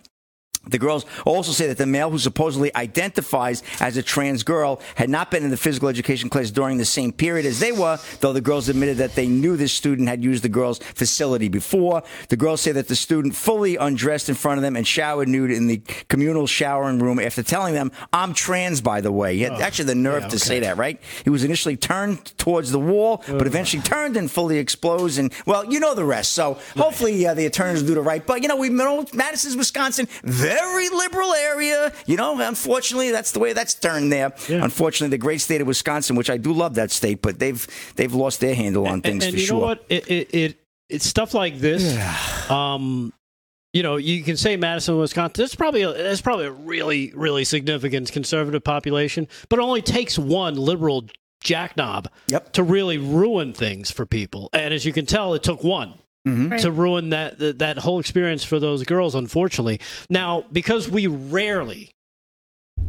The girls also say that the male who supposedly identifies as a trans girl had not been in the physical education class during the same period as they were, though the girls admitted that they knew this student had used the girls' facility before. The girls say that the student fully undressed in front of them and showered nude in the communal showering room after telling them, I'm trans, by the way. He had actually the nerve yeah, to say that, right? He was initially turned towards the wall, but eventually turned and fully exposed. And, well, you know the rest. So hopefully uh, the attorneys will do the right. But, you know, we've know Madison's Wisconsin, very liberal area. You know, unfortunately, that's the way that's turned there. Yeah. Unfortunately, the great state of Wisconsin, which I do love that state, but they've they've lost their handle on things and, and for you sure. know what? It, it, it it's stuff like this. Um, you know, you can say Madison, Wisconsin. There's probably a, there's probably a really really significant conservative population, but it only takes one liberal jackknob Yep. to really ruin things for people. And as you can tell, it took one. Right. To ruin that, that that whole experience for those girls, unfortunately. Now, because we rarely,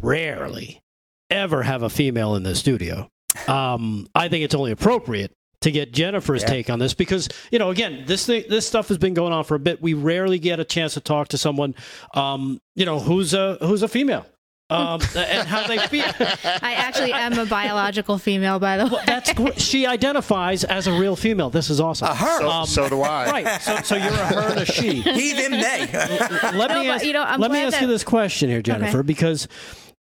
rarely, ever have a female in the studio, um, I think it's only appropriate to get Jennifer's Yeah. take on this because you know again this thing this stuff has been going on for a bit. We rarely get a chance to talk to someone um, you know who's a who's a female. Um, and how they feel. I actually am a biological female, by the way. That's gr- she identifies as a real female. This is awesome. A her. So, so do I. Right. So, so you're a her and a she. (laughs) He, them, they. Let No, me but, ask, you know, let me glad ask you this question here, Jennifer, because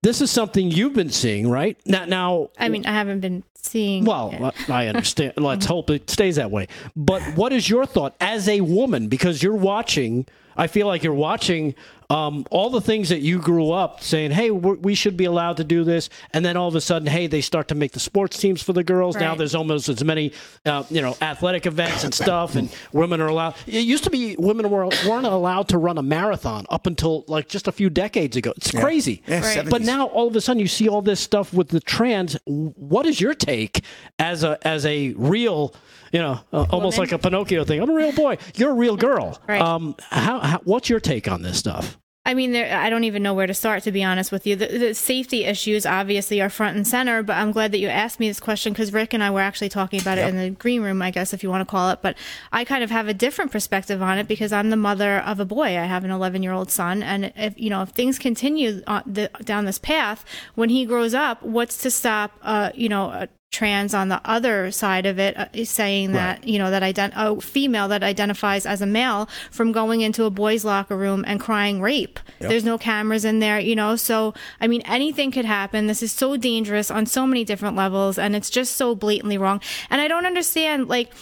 this is something you've been seeing, right? Now, now I mean, I haven't been seeing. well, it. I understand. Let's hope it stays that way. But what is your thought as a woman? Because you're watching, I feel like you're watching um, all the things that you grew up saying, hey, we're, should be allowed to do this. And then all of a sudden, hey, they start to make the sports teams for the girls. Now there's almost as many, uh, you know, athletic events and stuff, and women are allowed. It used to be women were, weren't allowed to run a marathon up until like just a few decades ago. It's crazy. Yeah, Right. But now all of a sudden you see all this stuff with the trans. What is your take as a as a real, you know, uh, almost like a Pinocchio thing? I'm a real boy. You're a real girl. Right. Um, how, how what's your take on this stuff? I mean, there, I don't even know where to start, to be honest with you. The, the safety issues obviously are front and center, but I'm glad that you asked me this question because Rick and I were actually talking about it in the green room, I guess, if you want to call it. But I kind of have a different perspective on it because I'm the mother of a boy. I have an 11 year old son, and if you know if things continue on the, down this path, when he grows up, what's to stop? Uh, you know. A, trans on the other side of it uh, is saying that you know that ident- a female that identifies as a male from going into a boys locker room and crying rape. There's no cameras in there you know? So i mean anything could happen. This is so dangerous on so many different levels and it's just so blatantly wrong. And i don't understand like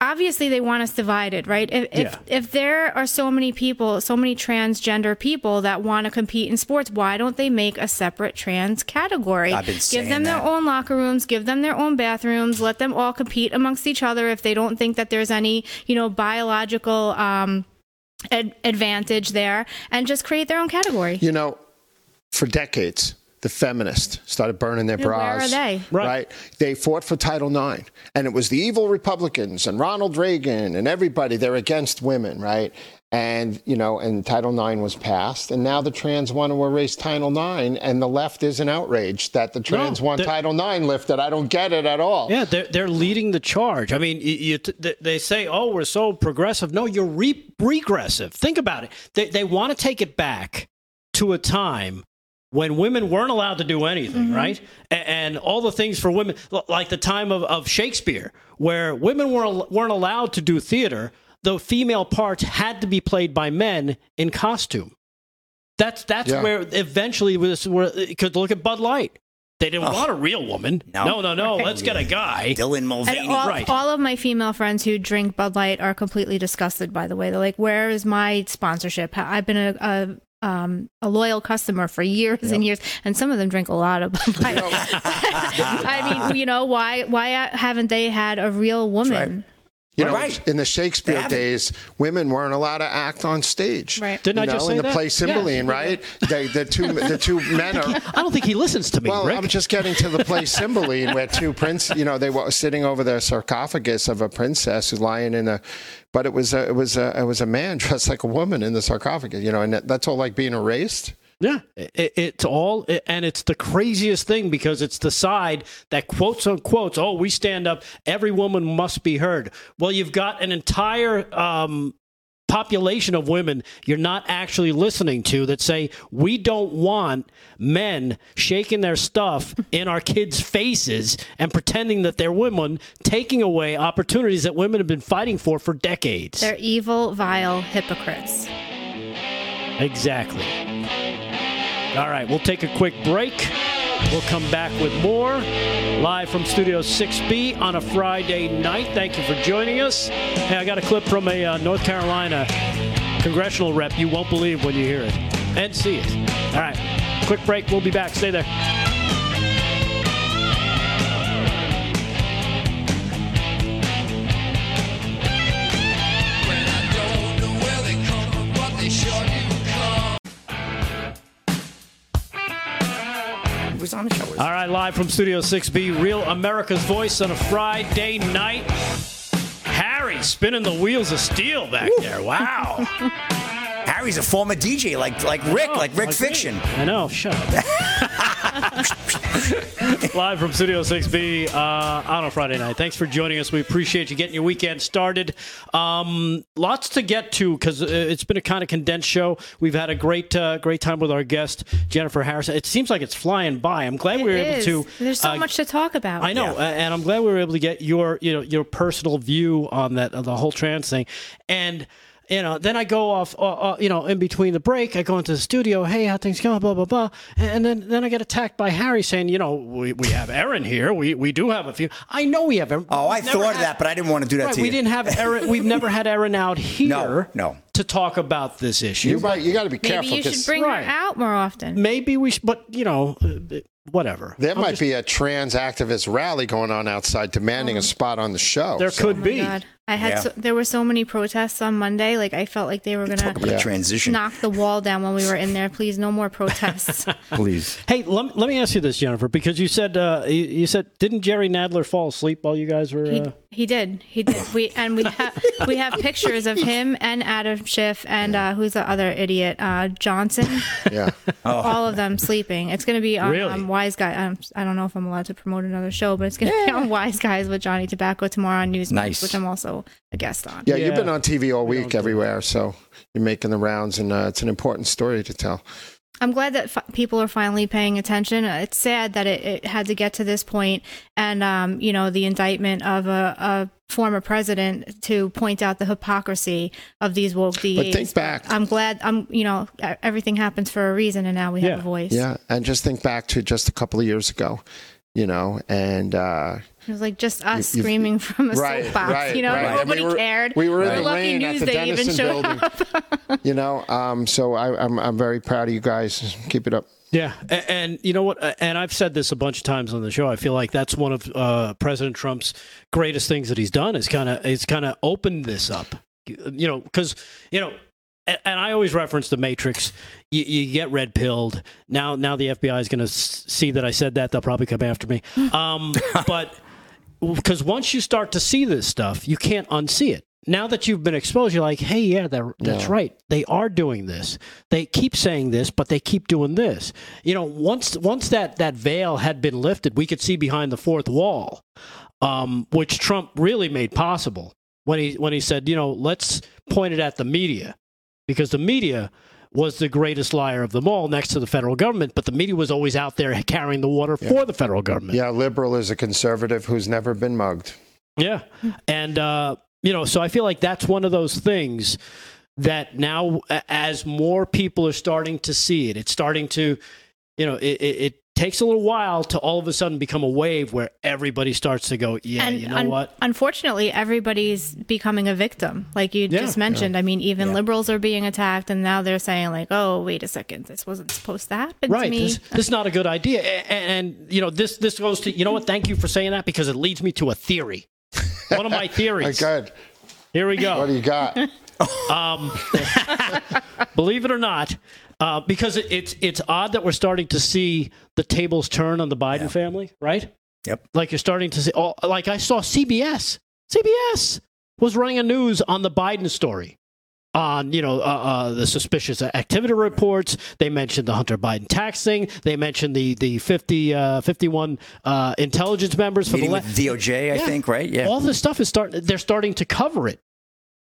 obviously they want us divided right? If if, Yeah. if there are so many people so many transgender people that want to compete in sports why don't they make a separate trans category? I've been give saying them their own locker rooms give them their own bathrooms let them all compete amongst each other if they don't think that there's any you know biological um ad- advantage there and just create their own category. You know, for decades, the feminists started burning their Yeah, where bras. are they? Right. Right. They fought for Title IX, and it was the evil Republicans and Ronald Reagan and everybody. They're against women, right? And you know, and Title IX was passed, and now the trans want to erase Title IX, and the left isn't outraged that the trans want Title IX lifted. I don't get it at all. Yeah, they're they're leading the charge. I mean, you, you, they say, "Oh, we're so progressive." No, you're re- regressive. Think about it. They they want to take it back to a time when women weren't allowed to do anything, mm-hmm. right? A- And, all the things for women, like the time of, of Shakespeare, where women were, weren't allowed to do theater, the female parts had to be played by men in costume. That's that's Yeah. where eventually was where uh, because look at Bud Light. They didn't want a real woman. No. No, no, no. Let's get a guy. Dylan Mulvaney. And all, right. all of my female friends who drink Bud Light are completely disgusted. By the way, they're like, "Where is my sponsorship?" I've been a, a um, a loyal customer for years and years, and some of them drink a lot of Bud (laughs) Light. (laughs) I mean, you know, why why haven't they had a real woman? You know, Right. in the Shakespeare days, women weren't allowed to act on stage. Right. Didn't you I just say in the that? play Yeah. Cymbeline, right? They, the two the two (laughs) men are I don't think he listens to me, Well, Rick. I'm just getting to the play (laughs) Cymbeline where two prince, you know, they were sitting over the sarcophagus of a princess who's lying in a, but it was a, it was a, it was a man (laughs) dressed like a woman in the sarcophagus, you know, and that's all like being erased. Yeah, it, it's all, and it's the craziest thing because it's the side that quotes unquote, oh, we stand up, every woman must be heard. Well, you've got an entire um, population of women you're not actually listening to that say, we don't want men shaking their stuff (laughs) in our kids' faces and pretending that they're women, taking away opportunities that women have been fighting for for decades. They're evil, vile hypocrites. Exactly. All right, we'll take a quick break. We'll come back with more live from Studio 6B on a Friday night. Thank you for joining us. Hey, I got a clip from a uh, North Carolina congressional rep you won't believe when you hear it and see it. All right, quick break. We'll be back. Stay there. Was on the show. All right, live from Studio 6B, Real America's Voice on a Friday night. Harry spinning the wheels of steel back there. Wow. (laughs) Harry's a former DJ, like like Rick, Oh, like Rick me. Fiction. I know. Shut up. (laughs) (laughs) Live from Studio 6B uh, on a Friday night. Thanks for joining us. We appreciate you getting your weekend started. Um, lots to get to because it's been a kind of condensed show. We've had a great, uh, great time with our guest Jennifer Harrison. It seems like it's flying by. I'm glad we were It able to. There's so uh, much to talk about. I know, uh, and I'm glad we were able to get your, you know, your personal view on that, of the whole trans thing, and. You know, then I go off, uh, uh, you know, in between the break, I go into the studio. Hey, how things going? Blah blah blah, and then then I get attacked by Harry saying, you know, we, we have Aaron here. We we do have a few. I know we have. Aaron. Oh, I We've never thought of had- that, but I didn't want to do that Right, to we you. didn't have (laughs) Aaron. We've never had Aaron out here. No, no. To talk about this issue. You might, you got to be careful. Maybe careful you should bring Right. her out more often. Maybe we should, but you know, uh, whatever. there I'm might just- be a trans activist rally going on outside demanding a spot on the show. There So- could Oh be. God. I had Yeah. so, there were so many protests on Monday. Like I felt like they were gonna about Yeah. transition, knock the wall down when we were in there. Please, no more protests. (laughs) (laughs) please. Hey, let, let me ask you this, Jennifer, because you said uh, you, you said didn't Jerry Nadler fall asleep while you guys were? He, Uh, he did. He did. We and we have we have pictures of him and Adam Schiff and uh, who's the other idiot, uh, Johnson. yeah. (laughs) All of them sleeping. It's going to be on Really? um, Wise Guy. Um, I don't know if I'm allowed to promote another show, but it's going to be on Wise Guys with Johnny Tobacco tomorrow on News, Nice. which I'm also a guest on. Yeah, Yeah. you've been on TV all week everywhere, so you're making the rounds, and uh, it's an important story to tell. I'm glad that fi- people are finally paying attention. Uh, It's sad that it, it had to get to this point, and um, you know, the indictment of a, a former president to point out the hypocrisy of these woke DAs. But think back. I'm glad. I'm, you know, everything happens for a reason, and now we have a voice. Yeah, and just think back to just a couple of years ago, you know, and uh, It was like just us You- you- screaming from a right, soapbox. right, you know, right. And nobody we were, cared. We were in the lucky rain at the Day even building. (laughs) you know, um, so I, I'm I'm very proud of you guys. Keep it up. Yeah, a- and you know what? And I've said this a bunch of times on the show. I feel like that's one of uh, President Trump's greatest things that he's done is kind of is kind of opened this up. You know, because you know, and, and I always reference the Matrix. You, you get red pilled. Now, now the FBI is going to see that I said that. They'll probably come after me. Um, (laughs) but because once you start to see this stuff, you can't unsee it. Now that you've been exposed, you're like, hey, yeah, that, that's Yeah. right. They are doing this. They keep saying this, but they keep doing this. You know, once once that that veil had been lifted, we could see behind the fourth wall, um, which Trump really made possible when he when he said, you know, let's point it at the media, because the media was the greatest liar of them all, next to the federal government. But the media was always out there carrying the water for the federal government. Yeah, liberal is a conservative who's never been mugged. Yeah. And, uh, you know, so I feel like that's one of those things that now, as more people are starting to see it, it's starting to, you know, it, it, it takes a little while to all of a sudden become a wave where everybody starts to go, yeah, and you know un- what? Unfortunately, everybody's becoming a victim, like you Yeah. just mentioned. I mean, even liberals are being attacked, and now they're saying like, "Oh, wait a second, this wasn't supposed to happen to Right. me." This, this is not a good idea. And, and, you know, this, this goes to, you know what? Thank you for saying that because it leads me to a theory. One of my My (laughs) theories. God, Here we go. what do you got? Um, (laughs) believe it or not, uh, because it, it's it's odd that we're starting to see the tables turn on the Biden family, right? Yep. Like you're starting to see. Oh, like I saw CBS. CBS was running a news on the Biden story. On you know uh, uh, the suspicious activity reports, they mentioned the Hunter Biden tax thing. They mentioned the the 50, uh, 51 uh, intelligence members for Meeting the with DOJ, I Yeah. think, right? Yeah. all this stuff is starting they're starting to cover it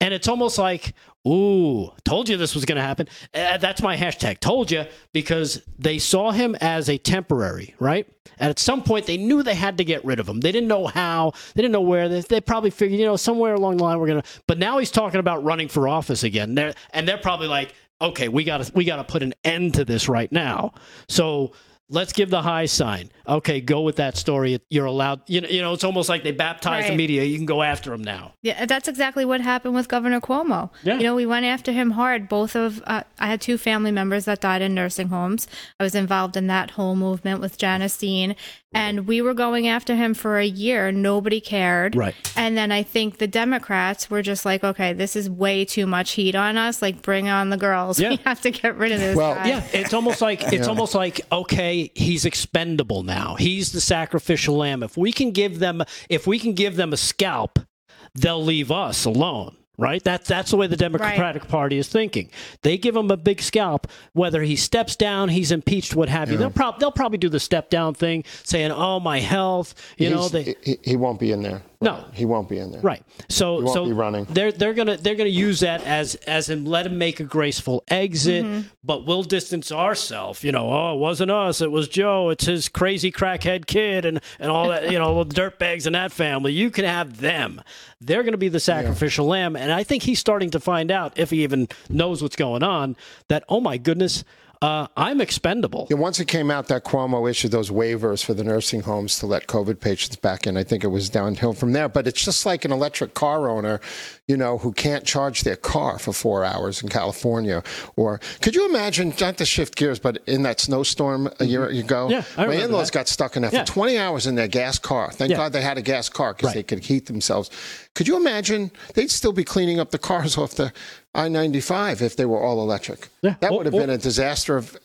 and it's almost like ooh told you this was going to happen. Uh, that's my hashtag told you because they saw him as a temporary right? And at some point they knew they had to get rid of him. They didn't know how. They didn't know where. They, they probably figured you know somewhere along the line we're going to but now he's talking about running for office again. They're, and they're probably like okay we got to we got to put an end to this right now. So let's give the high sign. Okay, go with that story. You're allowed. You know, you know, it's almost like they baptize the media. You can go after them now. Yeah, that's exactly what happened with Governor Cuomo. Yeah. You know, we went after him hard. Both of uh, I had two family members that died in nursing homes. I was involved in that whole movement with Janice Dean, and we were going after him for a year. Nobody cared. Right. And then I think the Democrats were just like, okay, this is way too much heat on us. Like, bring on the girls. Yeah. (laughs) We have to get rid of this Well, guy. Yeah, it's almost like it's almost like okay, he's expendable now. He's the sacrificial lamb. If we can give them, if we can give them a scalp, they'll leave us alone. Right? That's that's the way the Democratic Party is thinking. They give him a big scalp. Whether he steps down, he's impeached, what have you. They'll, prob- they'll probably do the step down thing, saying, "Oh, my health," you know. He's- They he, he won't be in there. No. he won't be in there. right. So He won't so be running. they're they're gonna they're gonna use that as as in let him make a graceful exit, Mm-hmm. but we'll distance ourselves. You know, oh, it wasn't us, it was Joe. It's his crazy crackhead kid and and all that. You know, (laughs) the dirtbags in that family. You can have them. They're going to be the sacrificial lamb, and I think he's starting to find out if he even knows what's going on. That oh my goodness. Uh, I'm expendable. Yeah, once it came out that Cuomo issued those waivers for the nursing homes to let COVID patients back in, I think it was downhill from there. But it's just like an electric car owner, you know, who can't charge their car for four hours in California. Or could you imagine, not to shift gears, but in that snowstorm a year ago, Mm-hmm. Yeah, my remember in-laws got stuck in there Yeah. for 20 hours in their gas car. Thank Yeah. God they had a gas car because Right. they could heat themselves. Could you imagine? They'd still be cleaning up the cars (laughs) off the I-95 if they were all electric. Yeah. That Or- would have or- been a disaster of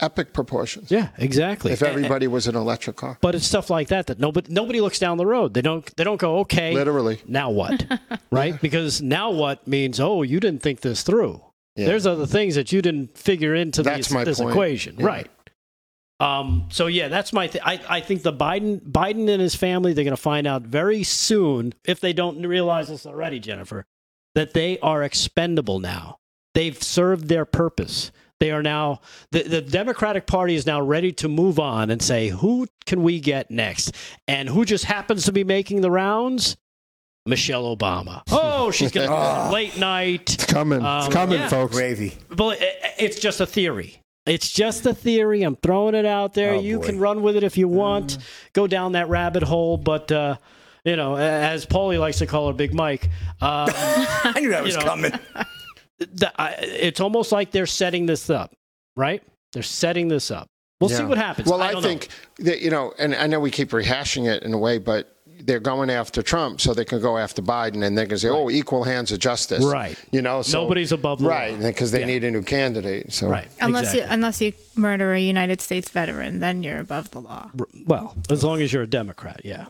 epic proportions Yeah, exactly. if everybody was an electric car. But it's stuff like that that nobody nobody looks down the road. They don't they don't go okay. Literally. Now what? (laughs) right? Because now what means oh you didn't think this through. Yeah. There's other things that you didn't figure into That's this, my this point. equation, Yeah. right? Um. So yeah, that's my. Th- I I think the Biden Biden and his family they're going to find out very soon if they don't realize this already, Jennifer, that they are expendable now. They've served their purpose. They are now the, the Democratic Party is now ready to move on and say who can we get next, and who just happens to be making the rounds. Michelle Obama. (laughs) Oh, (laughs) she's going to late night. It's coming. Um, it's coming, yeah. folks. Gravy. But it- it's just a theory. It's just a theory. I'm throwing it out there. Oh, you boy. can run with it if you want. Go down that rabbit hole. But, uh, you know, as Paulie likes to call her Big Mike, um, (laughs) I knew that was know, coming. (laughs) the, I, it's almost like they're setting this up, right? They're setting this up. We'll see what happens. Well, I, don't know. think that you know, and I know we keep rehashing it in a way, but they're going after Trump so they can go after Biden, and they're going to say, "Oh, equal hands of justice." Right. You know, so, Nobody's above the law. right because they Yeah. need a new candidate. So Right. Unless exactly. you unless you murder a United States veteran, then you're above the law. Well, as long as you're a Democrat, yeah.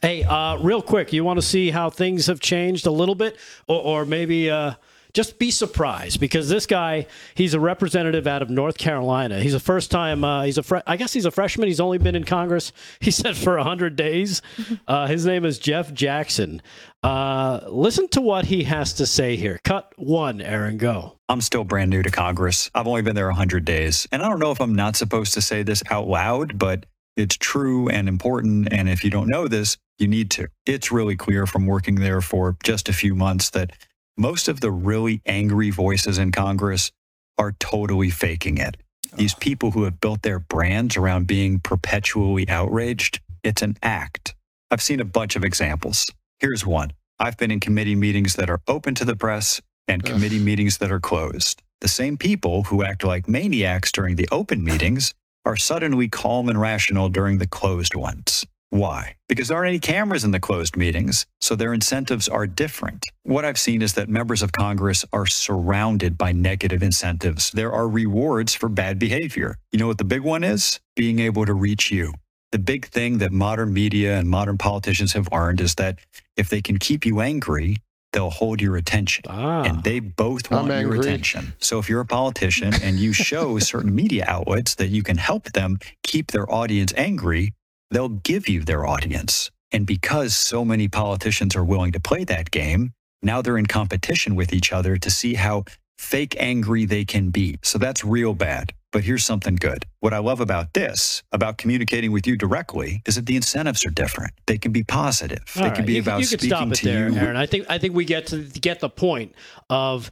Hey, uh, real quick, you want to see how things have changed a little bit, or, or maybe uh, just be surprised because this guy, he's a representative out of North Carolina. He's a first time. Uh, he's a fre- I guess he's a freshman. He's only been in Congress. (laughs) He said for hundred days. (laughs) Uh, his name is Jeff Jackson. Uh, listen to what he has to say here. Cut one, Aaron. Go. I'm still brand new to Congress. I've only been there 100 days. And I don't know if I'm not supposed to say this out loud, but it's true and important. And if you don't know this, you need to. It's really clear from working there for just a few months that most of the really angry voices in Congress are totally faking it. These ah. people who have built their brands around being perpetually outraged, it's an act. I've seen a bunch of examples. Here's one. I've been in committee meetings that are open to the press and committee meetings that are closed. The same people who act like maniacs during the open meetings are suddenly calm and rational during the closed ones. Why? Because there aren't any cameras in the closed meetings, so their incentives are different. What I've seen is that members of Congress are surrounded by negative incentives. There are rewards for bad behavior. You know what the big one is? Being able to reach you. The big thing that modern media and modern politicians have learned is that if they can keep you angry, they'll hold your attention. Ah. And they both I'm want your angry. attention. So if you're a politician and you show (laughs) certain media outlets that you can help them keep their audience angry, they'll give you their audience. And because so many politicians are willing to play that game, now they're in competition with each other to see how fake angry they can be. So that's real bad. But here's something good. What I love about this, about communicating with you directly, is that the incentives are different. They can be positive. All they right. can be you, about you speaking to there, you. Aaron. I think I think we get to get the point of.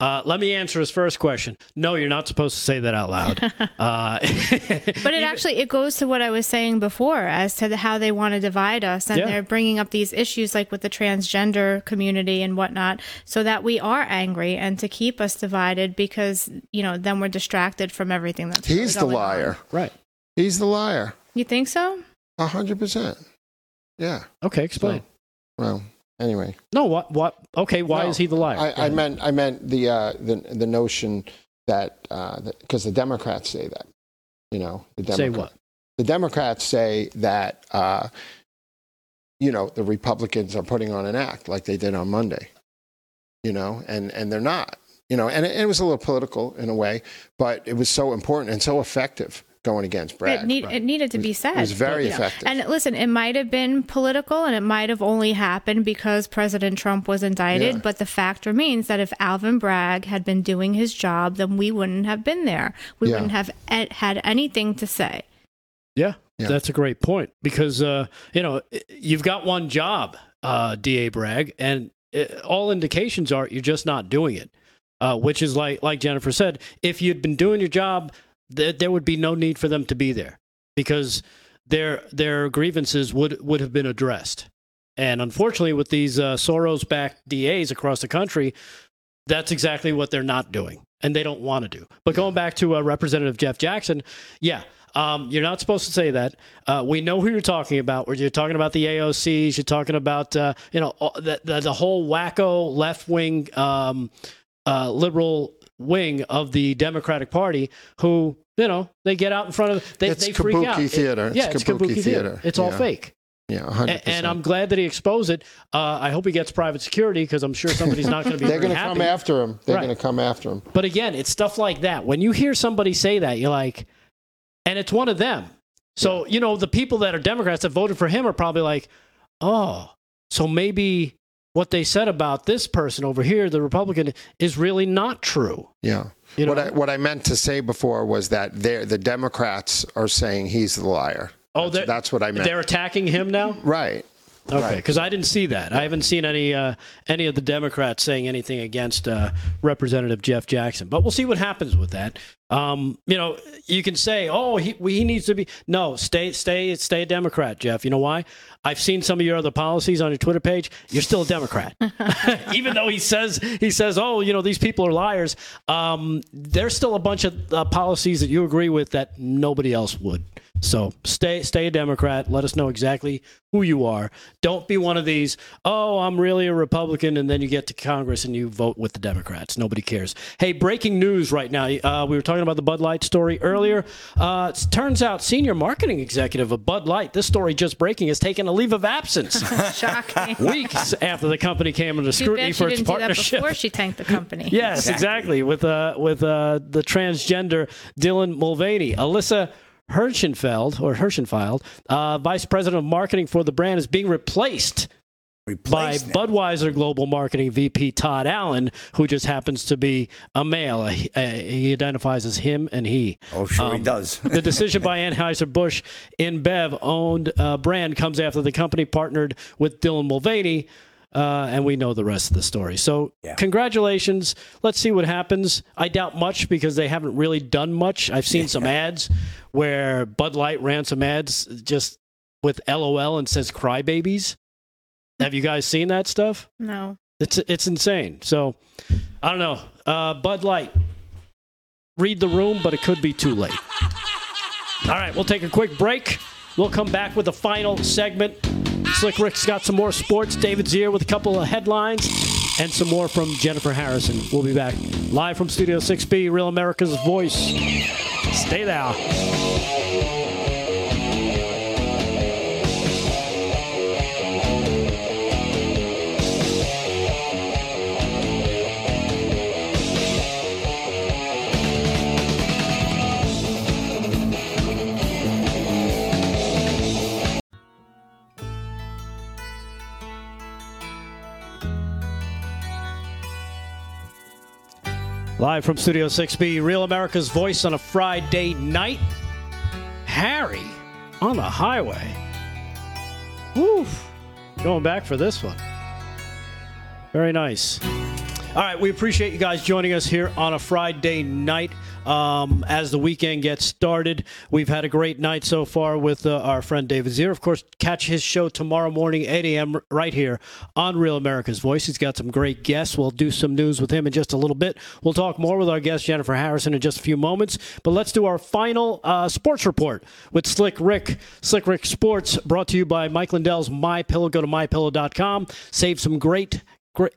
Uh, let me answer his first question. No, you're not supposed to say that out loud. (laughs) uh, (laughs) But it actually it goes to what I was saying before as to the, how they want to divide us, and Yeah. they're bringing up these issues like with the transgender community and whatnot, so that we are angry and to keep us divided because you know then we're distracted from everything that's. really he's the going on. liar. right. He's the liar. You think so? A hundred percent. Yeah. Okay. Explain. Well, anyway. no. What? What? Okay. Why No, is he the liar? I, I meant I meant the uh, the the notion that because the Democrats say that, you know, the Democrats. Say what? The Democrats say that uh, you know the Republicans are putting on an act like they did on Monday. you know, and and they're not, you know, and it, it was a little political in a way, but it was so important and so effective going against Bragg. It, need, it needed to be said. It was very you know. effective. And listen, it might have been political and it might have only happened because President Trump was indicted. Yeah. But the fact remains that if Alvin Bragg had been doing his job, then we wouldn't have been there. We Yeah. wouldn't have had anything to say. Yeah, Yeah. that's a great point because uh, you know you've got one job, uh, Da Bragg, and uh, all indications are you're just not doing it. Uh, which is like like Jennifer said, if you'd been doing your job, th- there would be no need for them to be there because their their grievances would would have been addressed. And unfortunately, with these uh, Soros-backed DAs across the country, that's exactly what they're not doing, and they don't want to do. But going back to uh, Representative Jeff Jackson, yeah, um, you're not supposed to say that. Uh, we know who you're talking about. Where you're talking about the AOCs, you're talking about uh, you know the, the the whole wacko left wing um, uh, liberal wing of the Democratic Party, who you know they get out in front of they, It's they freak kabuki out. Theater. It's yeah, it's kabuki kabuki theater. theater. It's all Yeah. fake. Yeah, 100%. And, I'm glad that he exposed it. Uh, I hope he gets private security because I'm sure somebody's not going (laughs) to be. They're going to come after him. They're Right. going to come after him. But again, it's stuff like that. When you hear somebody say that, you're like, and it's one of them. So, you know, the people that are Democrats that voted for him are probably like, oh, so maybe what they said about this person over here, the Republican, is really not true. Yeah. You know? what I what I meant to say before was that the Democrats are saying he's the liar. Oh, that's, that's what I meant. They're attacking him now? right. Okay, Right. because I didn't see that. I haven't seen any uh, any of the Democrats saying anything against uh, Representative Jeff Jackson. But we'll see what happens with that. Um, you know, you can say, "Oh, he he needs to be." No, stay stay stay a Democrat, Jeff. You know why? I've seen some of your other policies on your Twitter page. You're still a Democrat, (laughs) (laughs) even though he says he says, "Oh, you know, these people are liars." Um, there's still a bunch of uh, policies that you agree with that nobody else would. So stay stay a Democrat. Let us know exactly who you are. Don't be one of these. Oh, I'm really a Republican, and then you get to Congress and you vote with the Democrats. Nobody cares. Hey, breaking news right now. Uh, we were talking about the Bud Light story earlier. Uh, it turns out senior marketing executive of Bud Light. This story just breaking has taken a leave of absence (laughs) Shocking. (laughs) weeks after the company came under scrutiny she for its didn't do that partnership. before she tanked the company. (laughs) Yes, exactly. With uh, with uh, the transgender Dylan Mulvaney, Alyssa Hirschenfeld or Hirschenfeld, uh, vice president of marketing for the brand, is being replaced by now. Budweiser global marketing VP Todd Allen, who just happens to be a male. Uh, he- uh, he identifies as him and he. Oh, sure he Um, does. (laughs) the decision by Anheuser-Busch InBev owned uh, brand comes after the company partnered with Dylan Mulvaney, uh, and we know the rest of the story. So, Yeah. congratulations. Let's see what happens. I doubt much because they haven't really done much. I've seen some (laughs) ads where Bud Light ran some ads just with LOL and says crybabies. Have you guys seen that stuff? No. It's it's insane. So I don't know. Uh, Bud Light, read the room, but it could be too late. All right, we'll take a quick break. We'll come back with the final segment. Slick Rick's got some more sports. David Zier with a couple of headlines and some more from Jennifer Harrison. We'll be back live from Studio 6B, Real America's Voice. Stay there. Live from Studio 6B, Real America's Voice on a Friday night. Harry on the highway. Woo. Going back for this one. Very nice. All right, we appreciate you guys joining us here on a Friday night. Um, as the weekend gets started, we've had a great night so far with uh, our friend David Zier. Of course, catch his show tomorrow morning, 8 a.m., right here on Real America's Voice. He's got some great guests. We'll do some news with him in just a little bit. We'll talk more with our guest, Jennifer Harrison, in just a few moments. But let's do our final uh, sports report with Slick Rick. Slick Rick Sports, brought to you by Mike Lindell's My Pillow. Go to mypillow.com. Save some great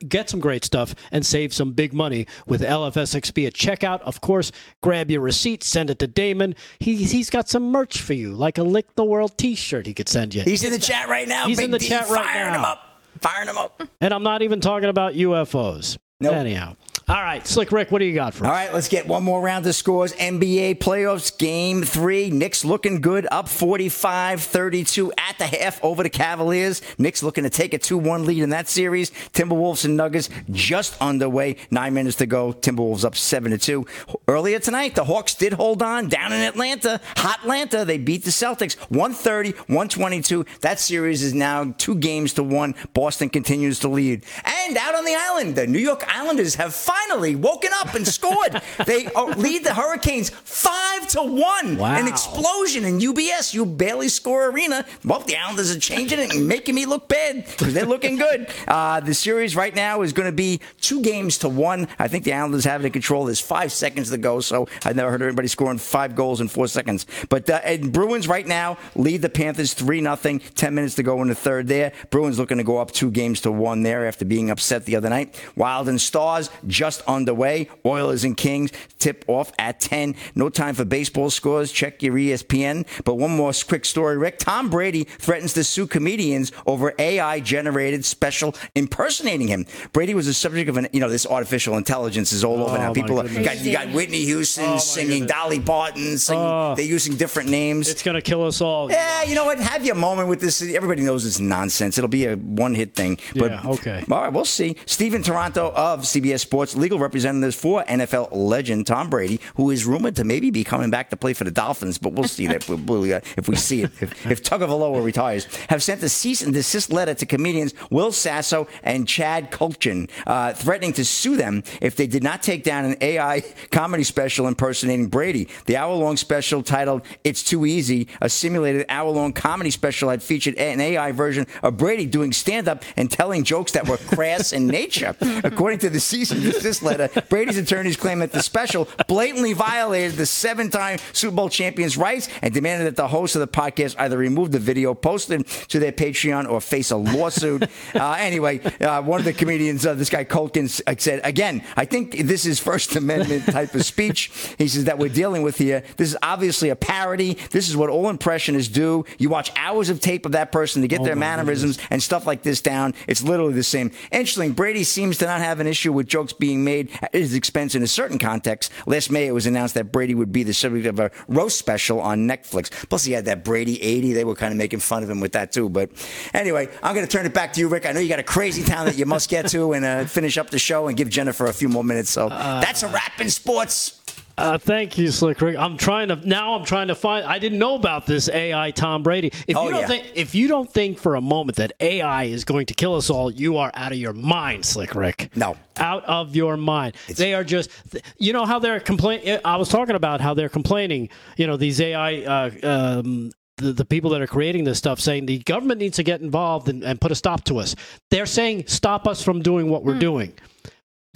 get some great stuff and save some big money with LFS6B at checkout. Of course, grab your receipt, send it to Damon. He, he's got some merch for you, like a Lick the World t shirt he could send you. He's in the chat right now. He's Big in the D, chat right firing now. him up. Firing him up. and I'm not even talking about UFOs. Nope. Anyhow. All right, Slick Rick, what do you got for us? All right, let's get one more round of scores. NBA playoffs, game three. Knicks looking good, up 45 32 at the half over the Cavaliers. Knicks looking to take a 2 1 lead in that series. Timberwolves and Nuggets just underway. Nine minutes to go. Timberwolves up 7 2. Earlier tonight, the Hawks did hold on down in Atlanta. Hot Atlanta. They beat the Celtics 130 122. That series is now two games to one. Boston continues to lead. And out on the island, the New York Islanders have finally woken up and scored. (laughs) they uh, lead the Hurricanes five to one. Wow. An explosion in UBS, you barely score arena. Well, the Islanders are changing it and making me look bad because they're looking good. Uh, the series right now is going to be two games to one. I think the Islanders have it in control. There's five seconds to go, so I've never heard anybody scoring five goals in four seconds. But uh, and Bruins right now lead the Panthers three nothing. Ten minutes to go in the third. There, Bruins looking to go up two games to one there after being upset the other night. Wild and Stars just underway. Oilers and Kings tip off at 10. No time for baseball scores. Check your ESPN. But one more quick story, Rick. Tom Brady threatens to sue comedians over AI generated special impersonating him. Brady was the subject of an, you know, this artificial intelligence is all over Oh, now. People are, goodness. got, you got Whitney Houston oh, singing, Dolly Parton singing. Oh. They're using different names. It's going to kill us all. Yeah, you know what? Have your moment with this. Everybody knows it's nonsense. It'll be a one-hit thing. But, Yeah, okay. All right, we'll see. Stephen Taranto of CBS Sports, legal representatives for NFL legend Tom Brady, who is rumored to maybe be coming back to play for the Dolphins, but we'll see that (laughs) if we- if we see it. If, if Tagovailoa retires, have sent a cease and desist letter to comedians Will Sasso and Chad Kultgen, uh, threatening to sue them if they did not take down an AI comedy special impersonating Brady. The hour-long special titled "It's Too Easy," a simulated hour-long comedy special had featured an AI version of Brady doing stand-up and telling jokes that were crass in nature. (laughs) According to the cease and desist letter, Brady's attorneys claim that the special blatantly violated the seven-time Super Bowl champion's rights and demanded that the host of the podcast either remove the video posted to their Patreon or face a lawsuit. (laughs) uh, anyway, uh, one of the comedians, uh, this guy Kultgen, s- said, again, I think this is First Amendment type of speech. He says that we're dealing with here. This is obviously a parody. This is what all impressionists do. You watch hours of tape of that person to get their mannerisms and stuff like this down. It's literally the same. Interesting. Brady seems to not have an issue with jokes being made at his expense in a certain context. Last May, it was announced that Brady would be the subject of a roast special on Netflix. Plus, he had that Brady 80. They were kind of making fun of him with that, too. But anyway, I'm going to turn it back to you, Rick. I know you got a crazy town that you must get to and uh, finish up the show and give Jennifer a few more minutes. So that's a wrap in sports. Uh, thank you, Slick Rick. I'm trying to now. I'm trying to find. I didn't know about this AI Tom Brady. If Oh, you don't yeah. think, if you don't think for a moment that AI is going to kill us all, you are out of your mind, Slick Rick. No. out of your mind. they are just. You know how they're complaining. I was talking about how they're complaining. You know these AI. Uh, um, the, the people that are creating this stuff saying the government needs to get involved and, and put a stop to us. They're saying stop us from doing what we're doing.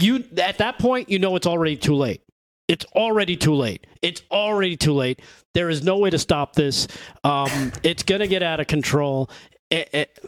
You at that point, you know it's already too late. It's already too late. It's already too late. There is no way to stop this. Um, it's gonna get out of control. It- it-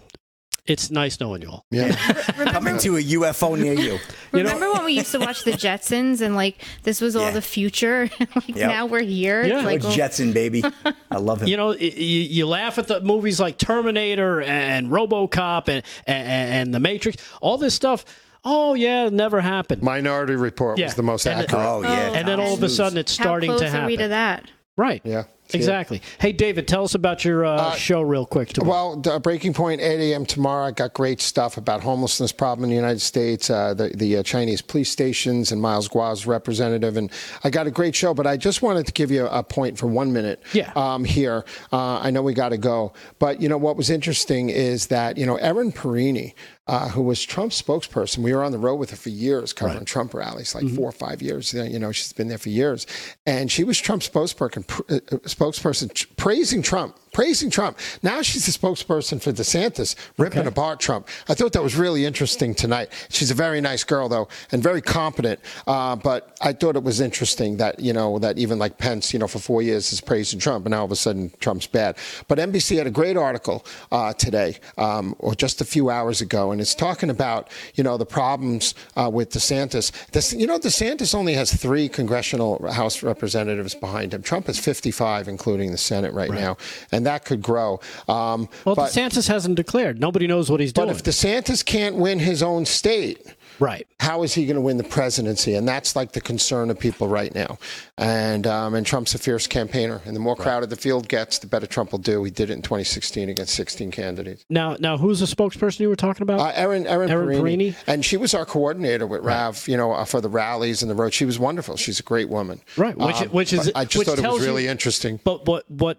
it's nice knowing you all. Yeah. (laughs) Coming to a UFO near you. (laughs) You know- Remember when we used to watch the Jetsons and like this was all Yeah. the future? (laughs) like Yep. now we're here. Yeah. Like, Oh, Jetson, baby. I love him. You know, y- y- you laugh at the movies like Terminator and RoboCop and, and and The Matrix. All this stuff. Oh yeah, it never happened. Minority Report Yeah. was the most And- accurate. oh, yeah. and then all of a sudden, it's starting how starting close to are happen. we to that? Right. Yeah. Exactly. Hey, David, tell us about your uh, show real quick. Tomorrow. Well, the Breaking Point, 8 a.m. tomorrow. I got great stuff about homelessness problem in the United States, uh, the, the uh, Chinese police stations, and Miles Guo's representative. And I got a great show, but I just wanted to give you a, point for one minute Yeah. um, here. Uh, I know we got to go. But, you know, what was interesting is that, you know, Erin Perrine, uh, who was Trump's spokesperson, we were on the road with her for years covering Trump rallies, like four or five years. You know, she's been there for years. And she was Trump's spokesperson, pr- uh, uh, spokesperson tr- praising Trump, praising Trump. Now she's the spokesperson for DeSantis, ripping apart Trump. I thought that was really interesting tonight. She's a very nice girl, though, and very competent. Uh, but I thought it was interesting that, you know, that even like Pence, you know, for four years is praising Trump, and now all of a sudden Trump's bad. But NBC had a great article uh, today, um, or just a few hours ago, and it's talking about, you know, the problems uh, with DeSantis. This, you know, DeSantis only has three congressional House representatives behind him. Trump has 55, including the Senate right, now. And and that could grow. Um, Well, but, DeSantis hasn't declared. Nobody knows what he's but doing. if DeSantis can't win his own state, right. how is he going to win the presidency? And that's like the concern of people right now. And um, and Trump's a fierce campaigner, and the more crowded the field gets, the better Trump will do. He did it in 2016 against 16 candidates. Now, now, who's the spokesperson you were talking about? Uh, Erin, Erin, Erin Perrine. Perrine? and she was our coordinator with Rav, you know, uh, for the rallies and the road. She was wonderful. She's a great woman. Right, which- Um, which is- I just thought it was you- really interesting. But what what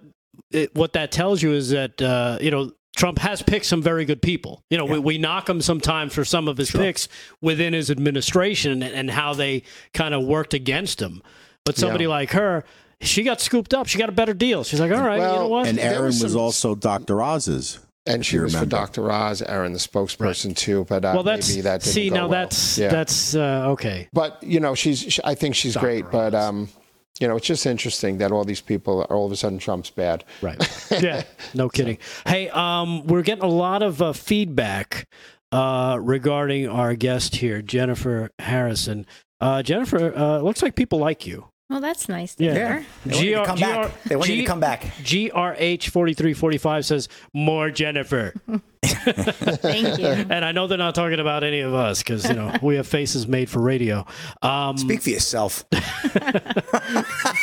it, what that tells you is that uh, you know Trump has picked some very good people. You know, we, we knock him sometimes for some of his picks within his administration and, and how they kind of worked against him. But somebody Yeah. like her, she got scooped up. She got a better deal. She's like, all right, you know what? And Erin was was, also Dr. Oz's. And she you was for remember. Dr. Oz, Erin, the spokesperson too. But uh, well, that's maybe that didn't see go now well. that's Yeah. that's uh, okay. But you know, she's. She, I think she's great. But um, you know, it's just interesting that all these people, all of a sudden, Trump's bad. Right. (laughs) Yeah. No kidding. Hey, um, we're getting a lot of uh, feedback uh, regarding our guest here, Jennifer Harrison. Uh, Jennifer, uh, looks like people like you. Well, that's nice to Yeah. hear. They want you to come back. They want you to come back. GRH forty three forty five says more Jennifer, (laughs) Thank you. and I know they're not talking about any of us because you know (laughs) we have faces made for radio. Um, Speak for yourself. (laughs)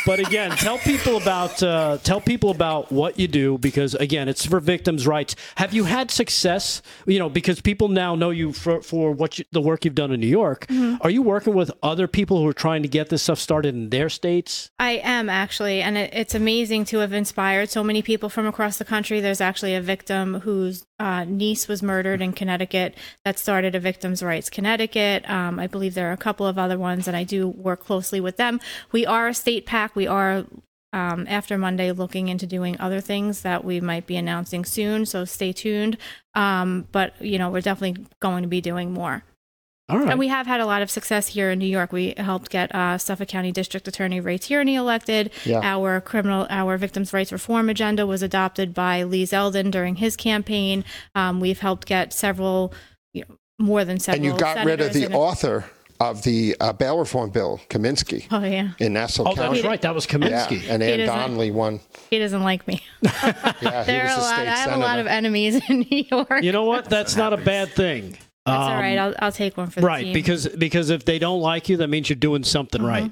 but again, tell people about uh, tell people about what you do because again, it's for victims' rights. Have you had success? You know, because people now know you for for what you, the work you've done in New York. Are you working with other people who are trying to get this stuff started in their states? I am actually, and it, it's amazing to have inspired so many people from across the country. There's actually a victim whose uh, niece was murdered in Connecticut that started a Victims' Rights Connecticut. Um, I believe there are a couple of other ones, and I do work closely with them. We are a state pack. We are. Um, after Monday, looking into doing other things that we might be announcing soon, so stay tuned. Um, but you know, we're definitely going to be doing more. All right. And we have had a lot of success here in New York. We helped get uh, Suffolk County District Attorney Ray Tierney elected. Yeah. Our criminal, our victims' rights reform agenda was adopted by Lee Zeldin during his campaign. Um, we've helped get several, you know, more than several. And you got rid of the and- author of the uh, bail reform bill, Kaminsky, Oh yeah, in Nassau oh, County. that's right. That was Yeah, Kaminsky. and Anne Donnelly won. he doesn't like me. (laughs) Yeah, he There was are a the lot. state I have senator. a lot of enemies in New York. You know what? That's not a bad thing. That's all Um, right. I'll, I'll take one for the right team. because because if they don't like you that means you're doing something Mm-hmm. right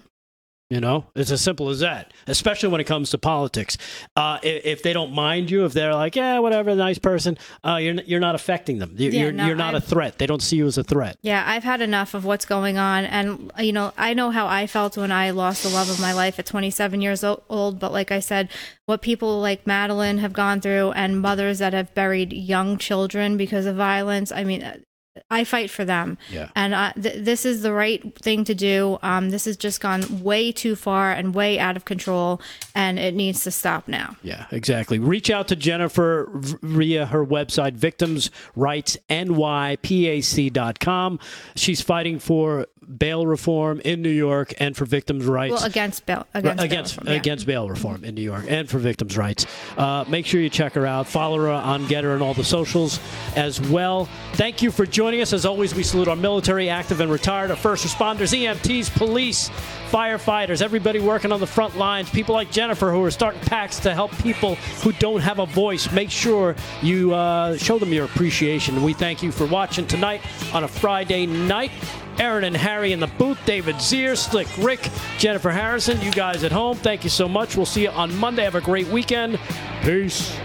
you know it's as simple as that especially when it comes to politics uh, if, if they don't mind you if they're like yeah whatever nice person uh, you're, you're not affecting them you're, Yeah, you're, no, you're not a I've- threat they don't see you as a threat Yeah, I've had enough of what's going on. And, you know, I know how I felt when I lost the love of my life at 27 years old. But like I said, what people like Madeline have gone through and mothers that have buried young children because of violence, I mean, I fight for them. Yeah. And uh, th- this is the right thing to do. Um, this has just gone way too far and way out of control. And it needs to stop now. yeah exactly reach out to jennifer via her website victimsrightsnypac.com she's fighting for bail reform in new york and for victims rights Well, against bail. Against, against bail reform, yeah. against bail reform in New York and for victims' rights. Uh, make sure you check her out. Follow her on Gettr and all the socials as well. Thank you for joining us. As always, we salute our military, active and retired, our first responders, EMTs, police, firefighters, everybody working on the front lines. People like Jennifer who are starting packs to help people who don't have a voice. Make sure you uh, show them your appreciation. We thank you for watching tonight on a Friday night. Aaron and Harry in the booth, David Zier, Slick Rick, Jennifer Harrison, you guys at home, thank you so much. We'll see you on Monday. Have a great weekend. Peace.